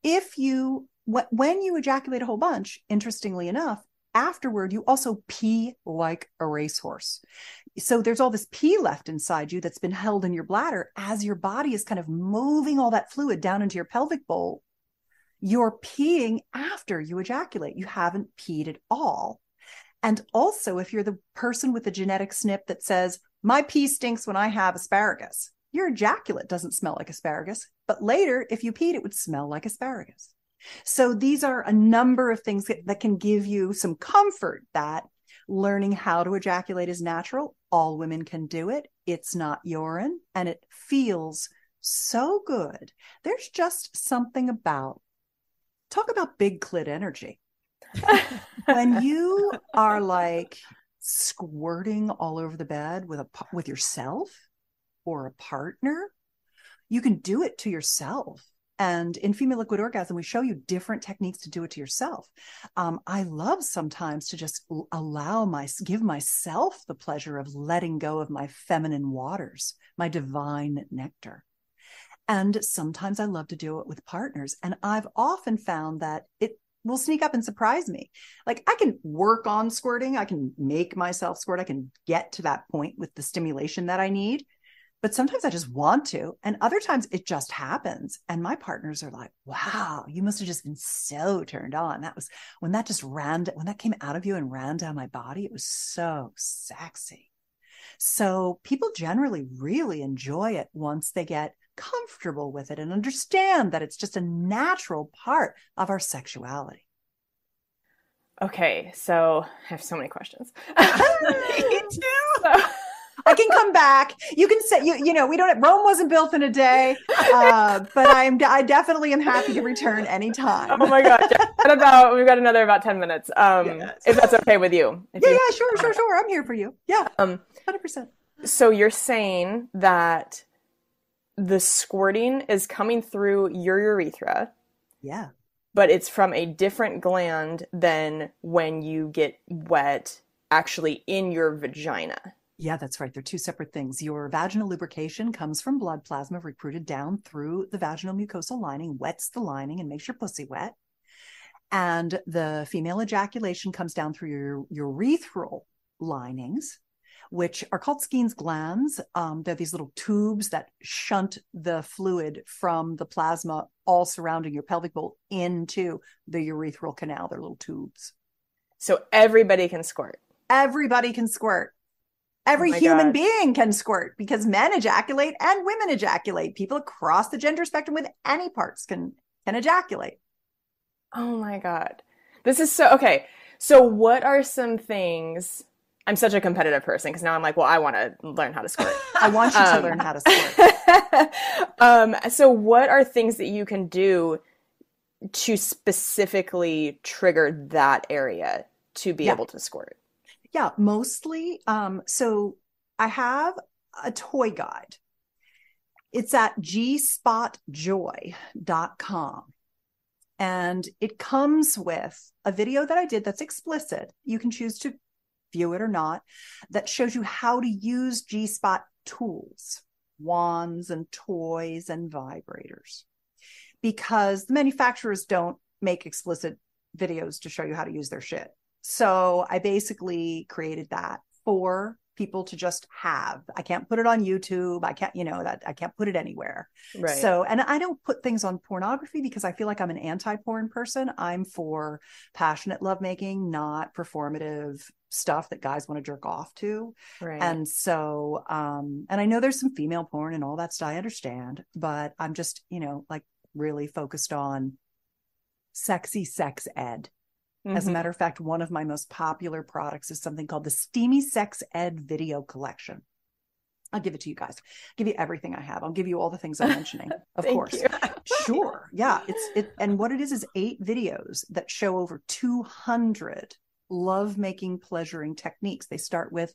if you when you ejaculate a whole bunch interestingly enough afterward you also pee like a racehorse. So there's all this pee left inside you that's been held in your bladder. As your body is kind of moving all that fluid down into your pelvic bowl you're peeing after you ejaculate. You haven't peed at all. And also if you're the person with the genetic snip that says my pee stinks when i have asparagus your ejaculate doesn't smell like asparagus, but later, if you peed, it would smell like asparagus. So these are a number of things that, that can give you some comfort that learning how to ejaculate is natural. All women can do it. It's not urine and it feels so good. There's just something about talk about big clit energy. when [laughs] you are like squirting all over the bed with a with yourself or a partner, you can do it to yourself. And in female liquid orgasm, we show you different techniques to do it to yourself. Um, I love sometimes to just allow my give myself the pleasure of letting go of my feminine waters, my divine nectar. And sometimes I love to do it with partners. And I've often found that it will sneak up and surprise me. Like I can work on squirting, I can make myself squirt, I can get to that point with the stimulation that I need. But sometimes I just want to. And other times it just happens. And my partners are like, wow, you must have just been so turned on. That was when that just ran, when that came out of you and ran down my body, it was so sexy. So people generally really enjoy it once they get comfortable with it and understand that it's just a natural part of our sexuality. Okay, so I have so many questions. [laughs] Me too. [laughs] I can come back. You can say you you know we don't Rome wasn't built in a day, uh, but I'm I definitely am happy to return anytime. Oh my god! What about we've got another about ten minutes? Um, Yes. if that's okay with you. Yeah, you- yeah, sure, sure, sure. I'm here for you. Yeah, Um, hundred percent. so you're saying that the squirting is coming through your urethra, Yeah, but it's from a different gland than when you get wet actually in your vagina. Yeah, that's right. They're two separate things. Your vaginal lubrication comes from blood plasma recruited down through the vaginal mucosal lining, wets the lining, and makes your pussy wet. And the female ejaculation comes down through your urethral linings, which are called Skene's glands. Um, they're these little tubes that shunt the fluid from the plasma all surrounding your pelvic bowl into the urethral canal. They're little tubes. So everybody can squirt. Everybody can squirt. Every Oh human God. being can squirt because men ejaculate and women ejaculate. People across the gender spectrum with any parts can can ejaculate. Oh my God. This is so okay. So, what are some things? I'm such a competitive person because now I'm like, well, I want to learn how to squirt. [laughs] I want you to Um, learn how to squirt. [laughs] um, so, what are things that you can do to specifically trigger that area to be Yeah. able to squirt? Yeah, mostly. Um, so I have a toy guide. It's at gspotjoy.com. And it comes with a video that I did that's explicit. You can choose to view it or not, that shows you how to use G Spot tools, wands and toys and vibrators. Because the manufacturers don't make explicit videos to show you how to use their shit. So I basically created that for people to just have. I can't put it on YouTube. I can't, you know, that I can't put it anywhere. Right. So, and I don't put things on pornography because I feel like I'm an anti-porn person. I'm for passionate lovemaking, not performative stuff that guys want to jerk off to. right. And so, um, and I know there's some female porn and all that stuff. I understand, but I'm just, you know, like really focused on sexy sex ed. As a Mhm. matter of fact, one of my most popular products is something called the Steamy Sex Ed Video Collection. I'll give it to you guys. I'll give you everything I have. I'll give you all the things I'm mentioning, [laughs] of course. sure. Yeah. [laughs] It's it and what it is is eight videos that show over 200 love making pleasuring techniques. They start with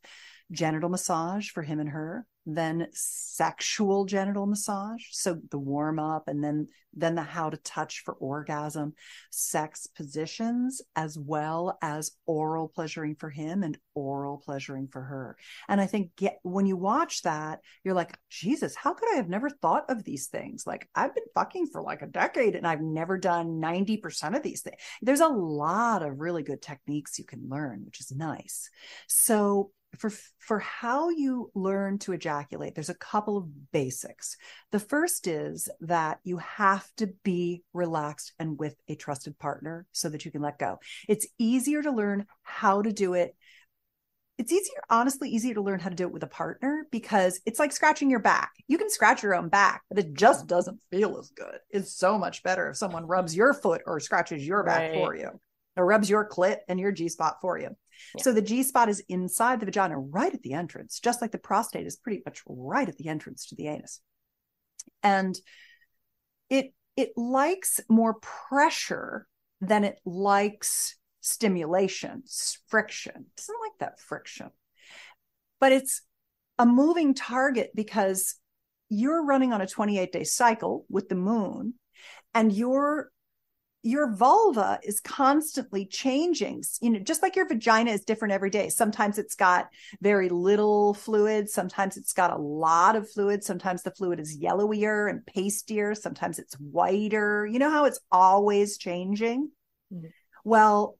genital massage for him and her, then sexual genital massage, so the warm up and then then the how to touch for orgasm, sex positions as well as oral pleasuring for him and oral pleasuring for her. And I think get, when you watch that, you're like, Jesus, how could I have never thought of these things? Like I've been fucking for like a decade and I've never done 90% of these things. There's a lot of really good techniques you can learn, which is nice. So for for how you learn to ejaculate there's a couple of basics. The first is that you have to be relaxed and with a trusted partner so that you can let go. It's easier to learn how to do it. It's easier honestly easier to learn how to do it with a partner because it's like scratching your back. You can scratch your own back but it just doesn't feel as good. It's so much better if someone rubs your foot or scratches your back Right. for you or rubs your clit and your G spot for you. So the G spot is inside the vagina, right at the entrance, just like the prostate is pretty much right at the entrance to the anus. And it it likes more pressure than it likes stimulation, friction. Doesn't like that friction. But it's a moving target because you're running on a 28 day cycle with the moon and your your vulva is constantly changing. You know just like your vagina is different every day. Sometimes it's got very little fluid. Sometimes it's got a lot of fluid. Sometimes the fluid is yellowier and pastier. Sometimes it's whiter. You know how it's always changing? Mhm. well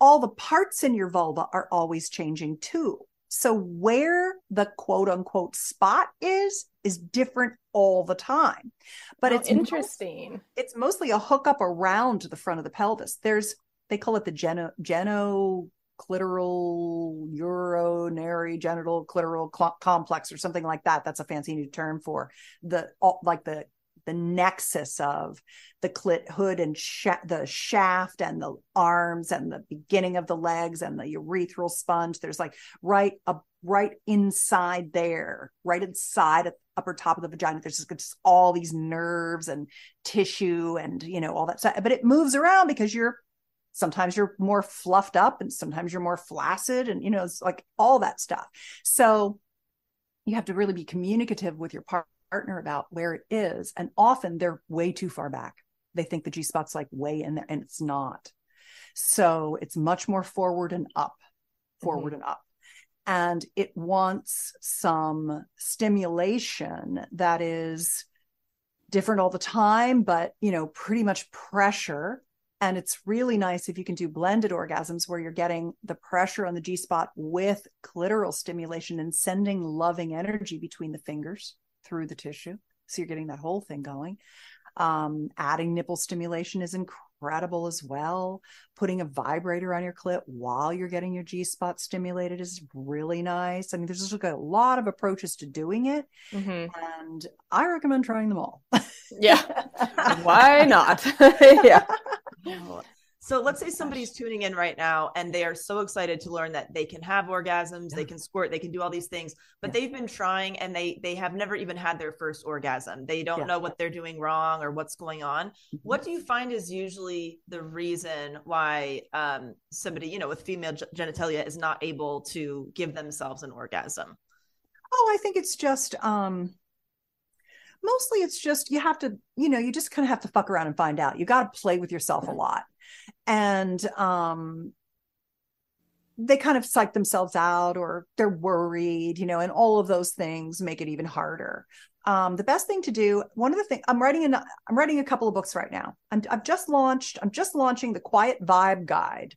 all the parts in your vulva are always changing too. So where the quote unquote spot is is different all the time but Oh, it's interesting. it's mostly a hookup around the front of the pelvis. There's they call it the geno geno clitoral urinary genital clitoral cl- complex or something like that. That's a fancy new term for the all, like the the nexus of the clit hood and sha- the shaft and the arms and the beginning of the legs and the urethral sponge. There's like right up right inside there, right inside at upper top of the vagina. There's just, just all these nerves and tissue and you know all that stuff. But it moves around because you're sometimes you're more fluffed up and sometimes you're more flaccid and you know it's like all that stuff. So you have to really be communicative with your partner about where it is. And often they're way too far back. They think the G spot's like way in there and it's not. So it's much more forward and up, forward mm-hmm. and up. And it wants some stimulation that is different all the time, but you know, pretty much pressure. And it's really nice if you can do blended orgasms where you're getting the pressure on the G spot with clitoral stimulation and sending loving energy between the fingers through the tissue. So you're getting that whole thing going. Um, adding nipple stimulation is incredible as well. Putting a vibrator on your clit while you're getting your G spot stimulated is really nice. I mean, there's just like a lot of approaches to doing it, Mhm. and I recommend trying them all. Yeah. [laughs] Why not? [laughs] yeah. [laughs] So let's say somebody's tuning in right now and they are so excited to learn that they can have orgasms, they can squirt, they can do all these things, but they've been trying and they they have never even had their first orgasm. They don't Yeah. know what they're doing wrong or what's going on. What do you find is usually the reason why um, somebody, you know, with female ge- genitalia is not able to give themselves an orgasm? Oh, I think it's just um mostly it's just you have to, you know, you just kind of have to fuck around and find out. You got to play with yourself a lot. And um they kind of psych themselves out or they're worried, you know, and all of those things make it even harder. Um, the best thing to do, one of the things I'm writing, an, I'm writing a couple of books right now. I'm, I've just launched, I'm just launching the Quiet Vibe Guide.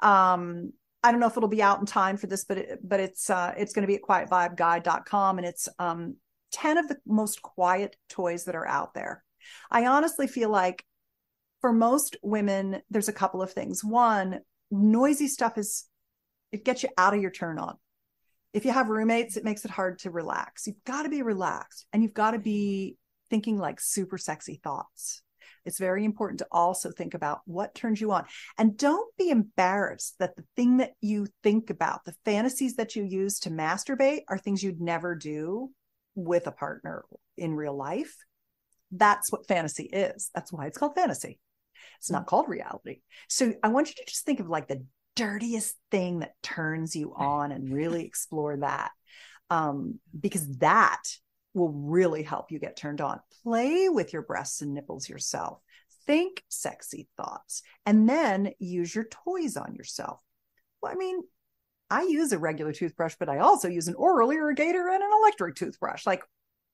Um, I don't know if it'll be out in time for this, but it, but it's uh, it's going to be at quietvibeguide.com, and it's um, ten of the most quiet toys that are out there. I honestly feel like for most women, there's a couple of things. One, noisy stuff is it gets you out of your turn on. If you have roommates, it makes it hard to relax. You've got to be relaxed and you've got to be thinking like super sexy thoughts. It's very important to also think about what turns you on. And don't be embarrassed that the thing that you think about, the fantasies that you use to masturbate, are things you'd never do with a partner in real life. That's what fantasy is. That's why it's called fantasy. It's not called reality. So I want you to just think of like the dirtiest thing that turns you on and really [laughs] explore that. Um, because that will really help you get turned on. Play with your breasts and nipples yourself. Think sexy thoughts and then use your toys on yourself. Well, I mean, I use a regular toothbrush, but I also use an oral irrigator and an electric toothbrush. Like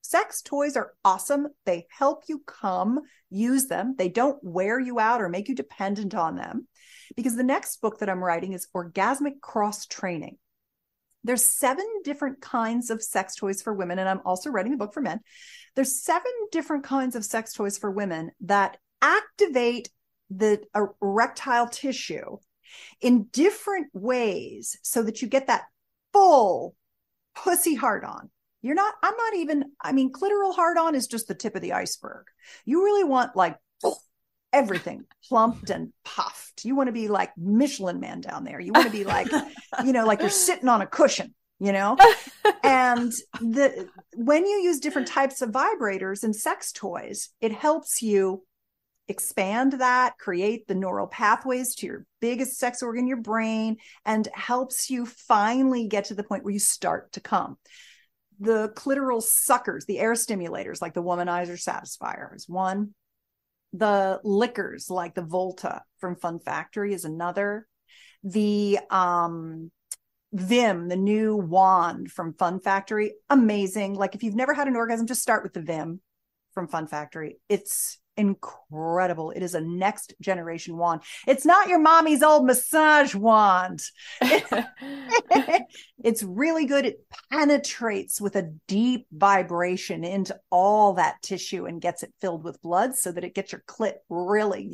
sex toys are awesome. They help you come, use them. They don't wear you out or make you dependent on them. Because the next book that I'm writing is Orgasmic Cross Training. There's seven different kinds of sex toys for women, and I'm also writing a book for men. There's seven different kinds of sex toys for women that activate the erectile tissue in different ways so that you get that full pussy hard on. You're not, I'm not even, I mean, clitoral hard on is just the tip of the iceberg. You really want like everything plumped and puffed. You want to be like Michelin man down there. You want to be like, you know, like you're sitting on a cushion, you know? and the when you use different types of vibrators and sex toys, it helps you expand that, create the neural pathways to your biggest sex organ, your brain, and helps you finally get to the point where you start to come. The clitoral suckers, the air stimulators like the womanizer Satisfyer is one. The lickers like the Volta from Fun Factory is another. The um Vim, the new wand from Fun Factory, amazing. Like if you've never had an orgasm, just start with the Vim from Fun Factory. It's incredible. It is a next generation wand. It's not your mommy's old massage wand. [laughs] it's really good. It penetrates with a deep vibration into all that tissue and gets it filled with blood so that it gets your clit really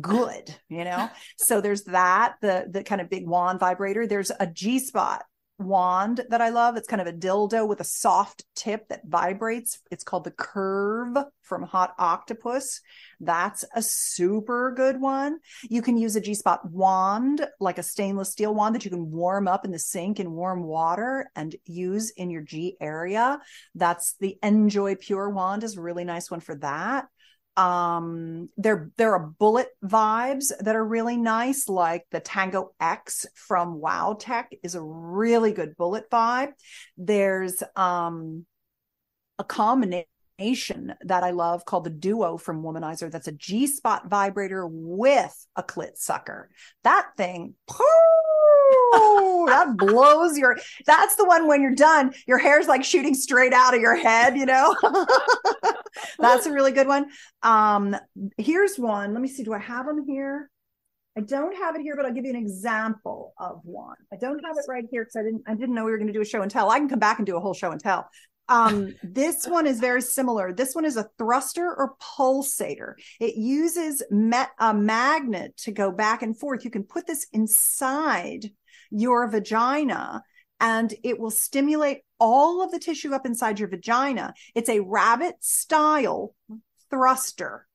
good, you know? so there's that, the the kind of big wand vibrator. There's a G spot wand that I love. It's kind of a dildo with a soft tip that vibrates. It's called the Curve from Hot Octopuss. That's a super good one. You can use a G spot wand, like a stainless steel wand that you can warm up in the sink in warm water and use in your G area. That's the njoy Pure wand is a really nice one for that um there there are bullet vibes that are really nice like the tango x from wow tech is a really good bullet vibe. There's um a combination that i love called the duo from womanizer that's a g spot vibrator with a clit sucker. That thing that blows your that's the one when you're done your hair's like shooting straight out of your head you know [laughs] [laughs] that's a really good one. Um here's one. Let me see. Do i have them here? I don't have it here but i'll give you an example of one. I don't have it right here because i didn't i didn't know we were going to do a show and tell. I can come back and do a whole show and tell. Um this one is very similar. This one is a thruster or pulsator. It uses met, a magnet to go back and forth. You can put this inside your vagina and it will stimulate all of the tissue up inside your vagina. It's a rabbit style thruster.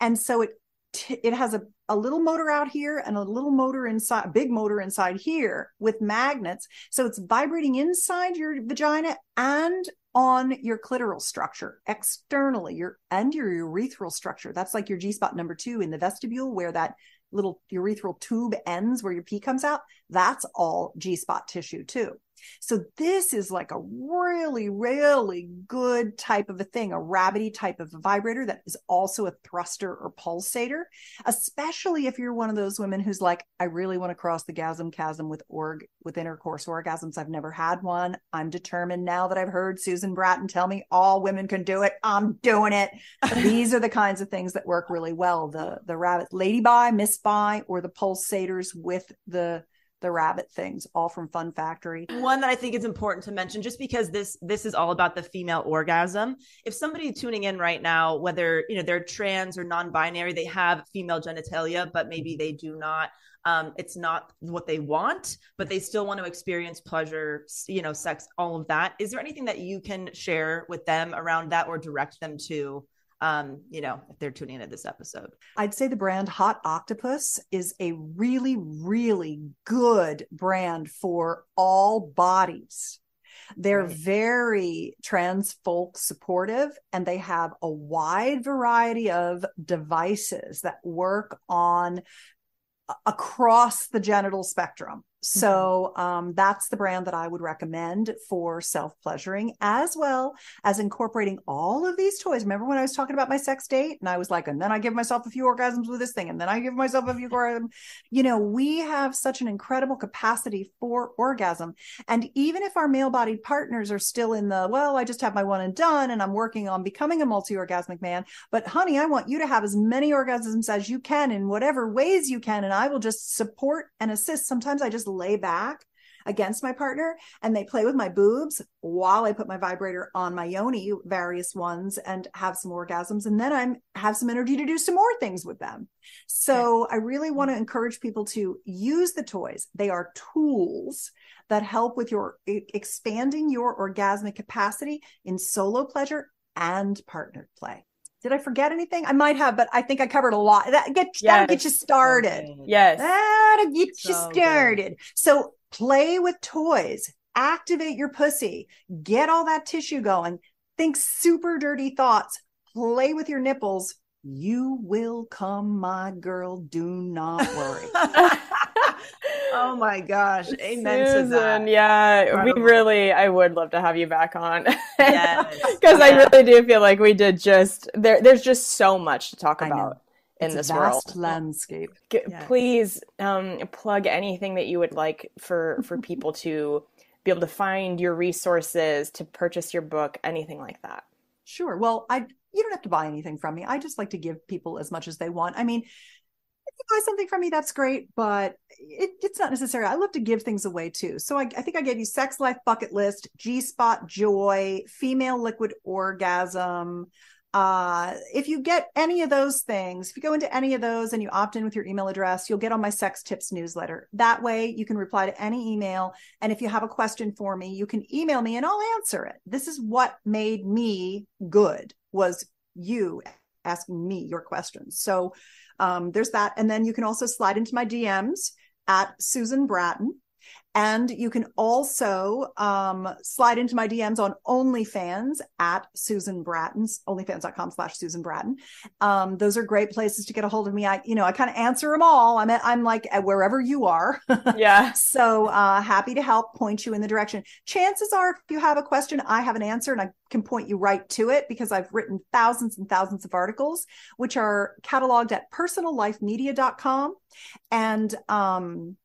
And so it t- it has a, a little motor out here and a little motor inside a big motor inside here with magnets. So it's vibrating inside your vagina and on your clitoral structure externally your and your urethral structure. That's like your g spot number 2 in the vestibule where that little urethral tube ends where your pee comes out that's all g spot tissue too so this is like a really, really good type of a thing, a rabbity type of a vibrator that is also a thruster or pulsator, especially if you're one of those women who's like, I really want to cross the gasm chasm with org with intercourse orgasms. I've never had one. I'm determined now that I've heard Susan Bratton tell me all women can do it. I'm doing it. [laughs] These are the kinds of things that work really well. The the rabbit Lady Bi, Miss Bi, or the pulsators with the the rabbit things all from fun factory. One that i think is important to mention just because this this is all about the female orgasm. If somebody tuning in right now whether you know they're trans or non-binary they have female genitalia but maybe they do not um, it's not what they want but they still want to experience pleasure you know sex all of that. Is there anything that you can share with them around that or direct them to um, you know, if they're tuning into this episode. I'd say the brand Hot Octopuss is a really, really good brand for all bodies. They're Right. very trans folk supportive and they have a wide variety of devices that work on across the genital spectrum. So um, that's the brand that I would recommend for self pleasuring, as well as incorporating all of these toys. Remember when I was talking about my sex date, and I was like, and then I give myself a few orgasms with this thing, and then I give myself a few [laughs] orgasms. You know, we have such an incredible capacity for orgasm, and even if our male-bodied partners are still in the well, I just have my one and done, and I'm working on becoming a multi-orgasmic man. But honey, I want you to have as many orgasms as you can in whatever ways you can, and I will just support and assist. Sometimes I just lay back against my partner and they play with my boobs while I put my vibrator on my yoni, various ones, and have some orgasms. And then I'm have some energy to do some more things with them. So I really want to encourage people to use the toys. They are tools that help with your expanding your orgasmic capacity in solo pleasure and partnered play. Did I forget anything? I might have, but I think I covered a lot. That get that'll get you Yes. started. Yes. That'll get you So good. started. So play with toys, activate your pussy, get all that tissue going, think super dirty thoughts, play with your nipples, You will come, my girl. Do not worry. [laughs] oh my gosh. Amen to Susan, that. yeah, we really, I would love to have you back on. [laughs] Yes, Because I really do feel like we did just, there. there's just so much to talk about in it's this a world. vast landscape. G- Yes. Please um, plug anything that you would like for, for people to be able to find your resources, to purchase your book, anything like that. Sure. Well, I you don't have to buy anything from me. I just like to give people as much as they want. I mean, if you buy something from me, that's great, but it, it's not necessary. I love to give things away too. So I, I think I gave you Sex Life Bucket List, G Spot Joy, Female Liquid Orgasm. Uh, if you get any of those things, if you go into any of those and you opt in with your email address, you'll get on my sex tips newsletter. That way you can reply to any email. And if you have a question for me, you can email me and I'll answer it. This is what made me good was you asking me your questions. So um, there's that. And then you can also slide into my DMs at Susan Bratton. And you can also um, slide into my DMs on OnlyFans at Susan Bratton's OnlyFans.com slash Susan Bratton. Um, those are great places to get a hold of me. I, you know, I kind of answer them all. I'm at, I'm like at wherever you are. [laughs] Yeah. so uh, happy to help point you in the direction. Chances are, if you have a question, I have an answer and I can point you right to it because I've written thousands and thousands of articles, which are cataloged at personallifemedia.com. And um,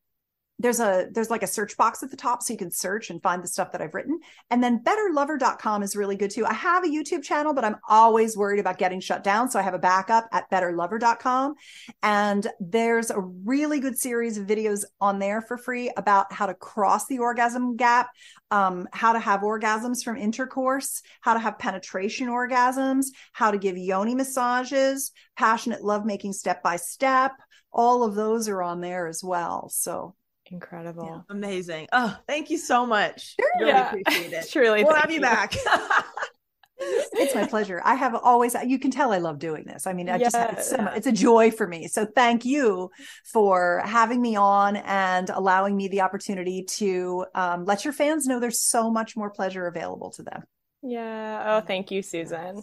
there's a there's like a search box at the top so you can search and find the stuff that I've written. And then betterlover.com is really good too. I have a YouTube channel, but I'm always worried about getting shut down. So I have a backup at betterlover.com. And there's a really good series of videos on there for free about how to cross the orgasm gap, um, how to have orgasms from intercourse, how to have penetration orgasms, how to give yoni massages, passionate lovemaking step by step. All of those are on there as well. So Incredible. Amazing. Oh, thank you so much. Sure. Really Yeah. appreciate it. [laughs] Truly. We'll have you back. [laughs] it's my pleasure. I have always, you can tell I love doing this. I mean, I just, it's, so, it's a joy for me. So thank you for having me on and allowing me the opportunity to um, let your fans know there's so much more pleasure available to them. Yeah. Oh, thank you, Susan.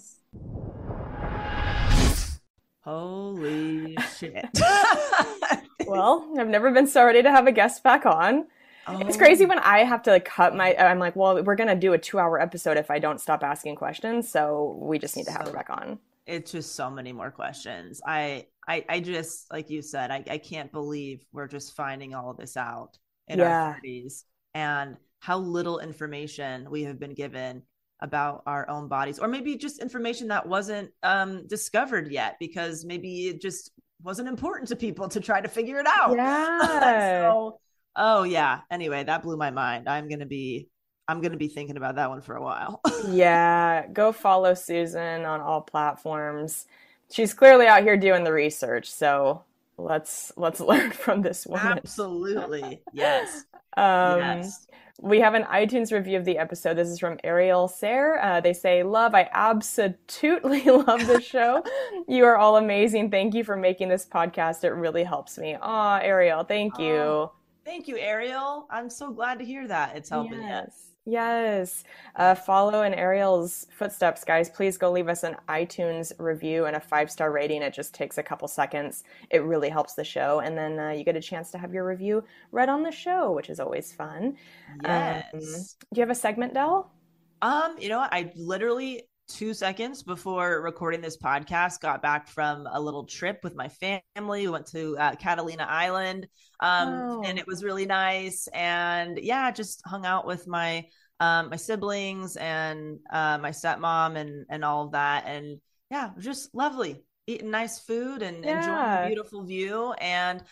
Holy shit. [laughs] [laughs] Well, I've never been so ready to have a guest back on. It's Oh. crazy when I have to like cut my. I'm like, well, we're gonna do a two-hour episode if I don't stop asking questions, so we just need to have her So- back on. it's just so many more questions. I I I just like you said, I, I can't believe we're just finding all of this out in Yeah. our 30s and how little information we have been given about our own bodies or maybe just information that wasn't um discovered yet because maybe it just wasn't important to people to try to figure it out. Yeah. [laughs] so, oh yeah. Anyway, that blew my mind. I'm to be I'm going to be thinking about that one for a while. [laughs] yeah, go follow Susan on all platforms. She's clearly out here doing the research, so let's let's [laughs] learn from this woman. Absolutely. Yes. [laughs] Um, yes. We have an iTunes review of the episode. This is from Ariel Sayre. Uh, they say, Love, I absolutely [laughs] love this show. you are all amazing. Thank you for making this podcast. It really helps me. Aw, Ariel, thank you. Aw, Thank you, Ariel. I'm so glad to hear that. It's helping. Yes. Yes. Uh, follow in Ariel's footsteps, guys. Please go leave us an iTunes review and a five star rating. It just takes a couple seconds. It really helps the show. And then uh, you get a chance to have your review read on the show, which is always fun. Yes. Um, do you have a segment, Dell? Um, you know? I literally two seconds before recording this podcast got back from a little trip with my family. We went to uh, Catalina Island, um, Oh. and it was really nice. And yeah, just hung out with my um, my siblings and uh, my stepmom and and all of that. And yeah, just lovely. Eating nice food and enjoying Yeah. the beautiful view and.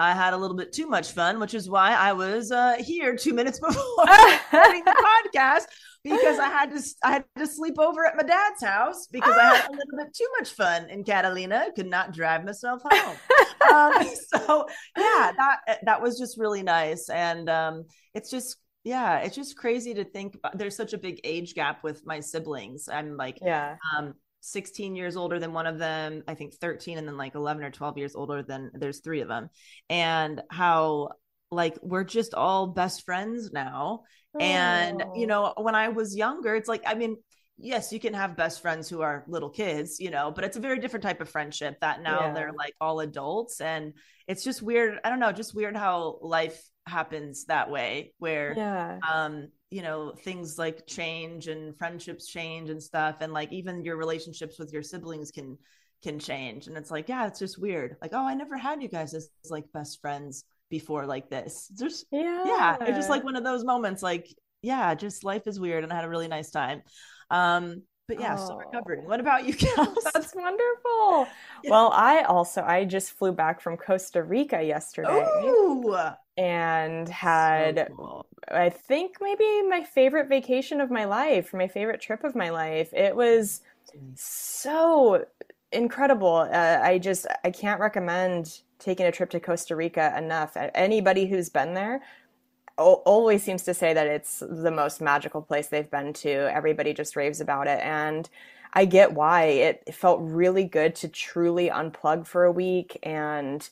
I had a little bit too much fun, which is why I was uh, here two minutes [laughs] before [laughs] the podcast because I had [gasps] to I had to sleep over at my dad's house because I had a little bit too much fun in Catalina. Could not drive myself home. [laughs] um, [laughs] so yeah, that that was just really nice, and um, it's just yeah, it's just crazy to think. About, there's such a big age gap with my siblings. I'm like Yeah. um 16 years older than one of them i think 13 and then like 11 or 12 years older than there's three of them and how like we're just all best friends now and you Oh. know when i was younger it's like i mean yes, you can have best friends who are little kids, you know, but it's a very different type of friendship that now Yeah. they're like all adults. And it's just weird. I don't know, just weird how life happens that way where Yeah. um you know things like change and friendships change and stuff and like even your relationships with your siblings can can change and it's like yeah it's just weird like oh i never had you guys as like best friends before like this just Yeah. yeah it's just like one of those moments like yeah just life is weird and i had a really nice time um but yeah still Oh. recovering what about you [laughs] Kels? That's wonderful. Well, I also I just flew back from Costa Rica yesterday Ooh, and so had cool. I think maybe my favorite vacation of my life, my favorite trip of my life. It was so incredible. Uh, I just I can't recommend taking a trip to Costa Rica enough. Anybody who's been there al- always seems to say that it's the most magical place they've been to. Everybody just raves about it and I get why. It felt really good to truly unplug for a week and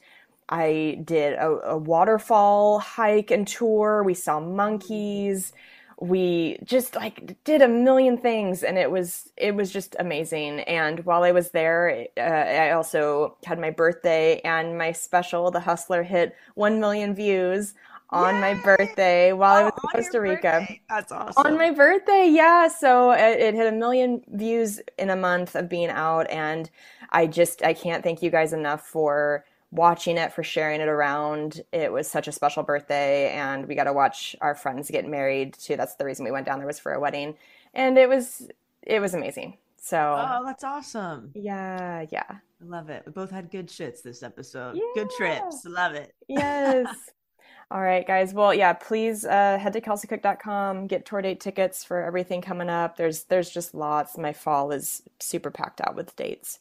I did a, a waterfall hike and tour. We saw monkeys. We just like did a million things and it was it was just amazing. And while I was there, uh, I also had my birthday and my special The Hustler hit 1 million views on my birthday while I was Oh, in Costa Rica. birthday. that's awesome On my birthday, yeah. So it, it hit a million views in a month of being out, and I just I can't thank you guys enough for watching it, for sharing it around. It was such a special birthday, and we got to watch our friends get married too. That's the reason we went down there was for a wedding, and it was it was amazing. So oh that's awesome yeah, yeah, I love it. We both had good shits this episode. Good trips. Love it. yes. [laughs] All right, guys. Well, yeah, please uh, head to kelseycook.com, get tour date tickets for everything coming up. There's there's just lots. My fall is super packed out with dates.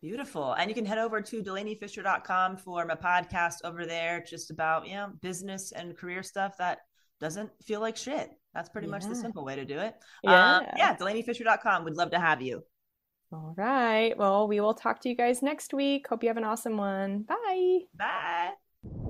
Beautiful. And you can head over to delaniefischer.com for my podcast over there, just about, you know, business and career stuff that doesn't feel like shit. That's pretty much the simple way to do it. Yeah. Um, yeah, delaniefischer.com. We'd love to have you. All right. Well, we will talk to you guys next week. Hope you have an awesome one. Bye. Bye.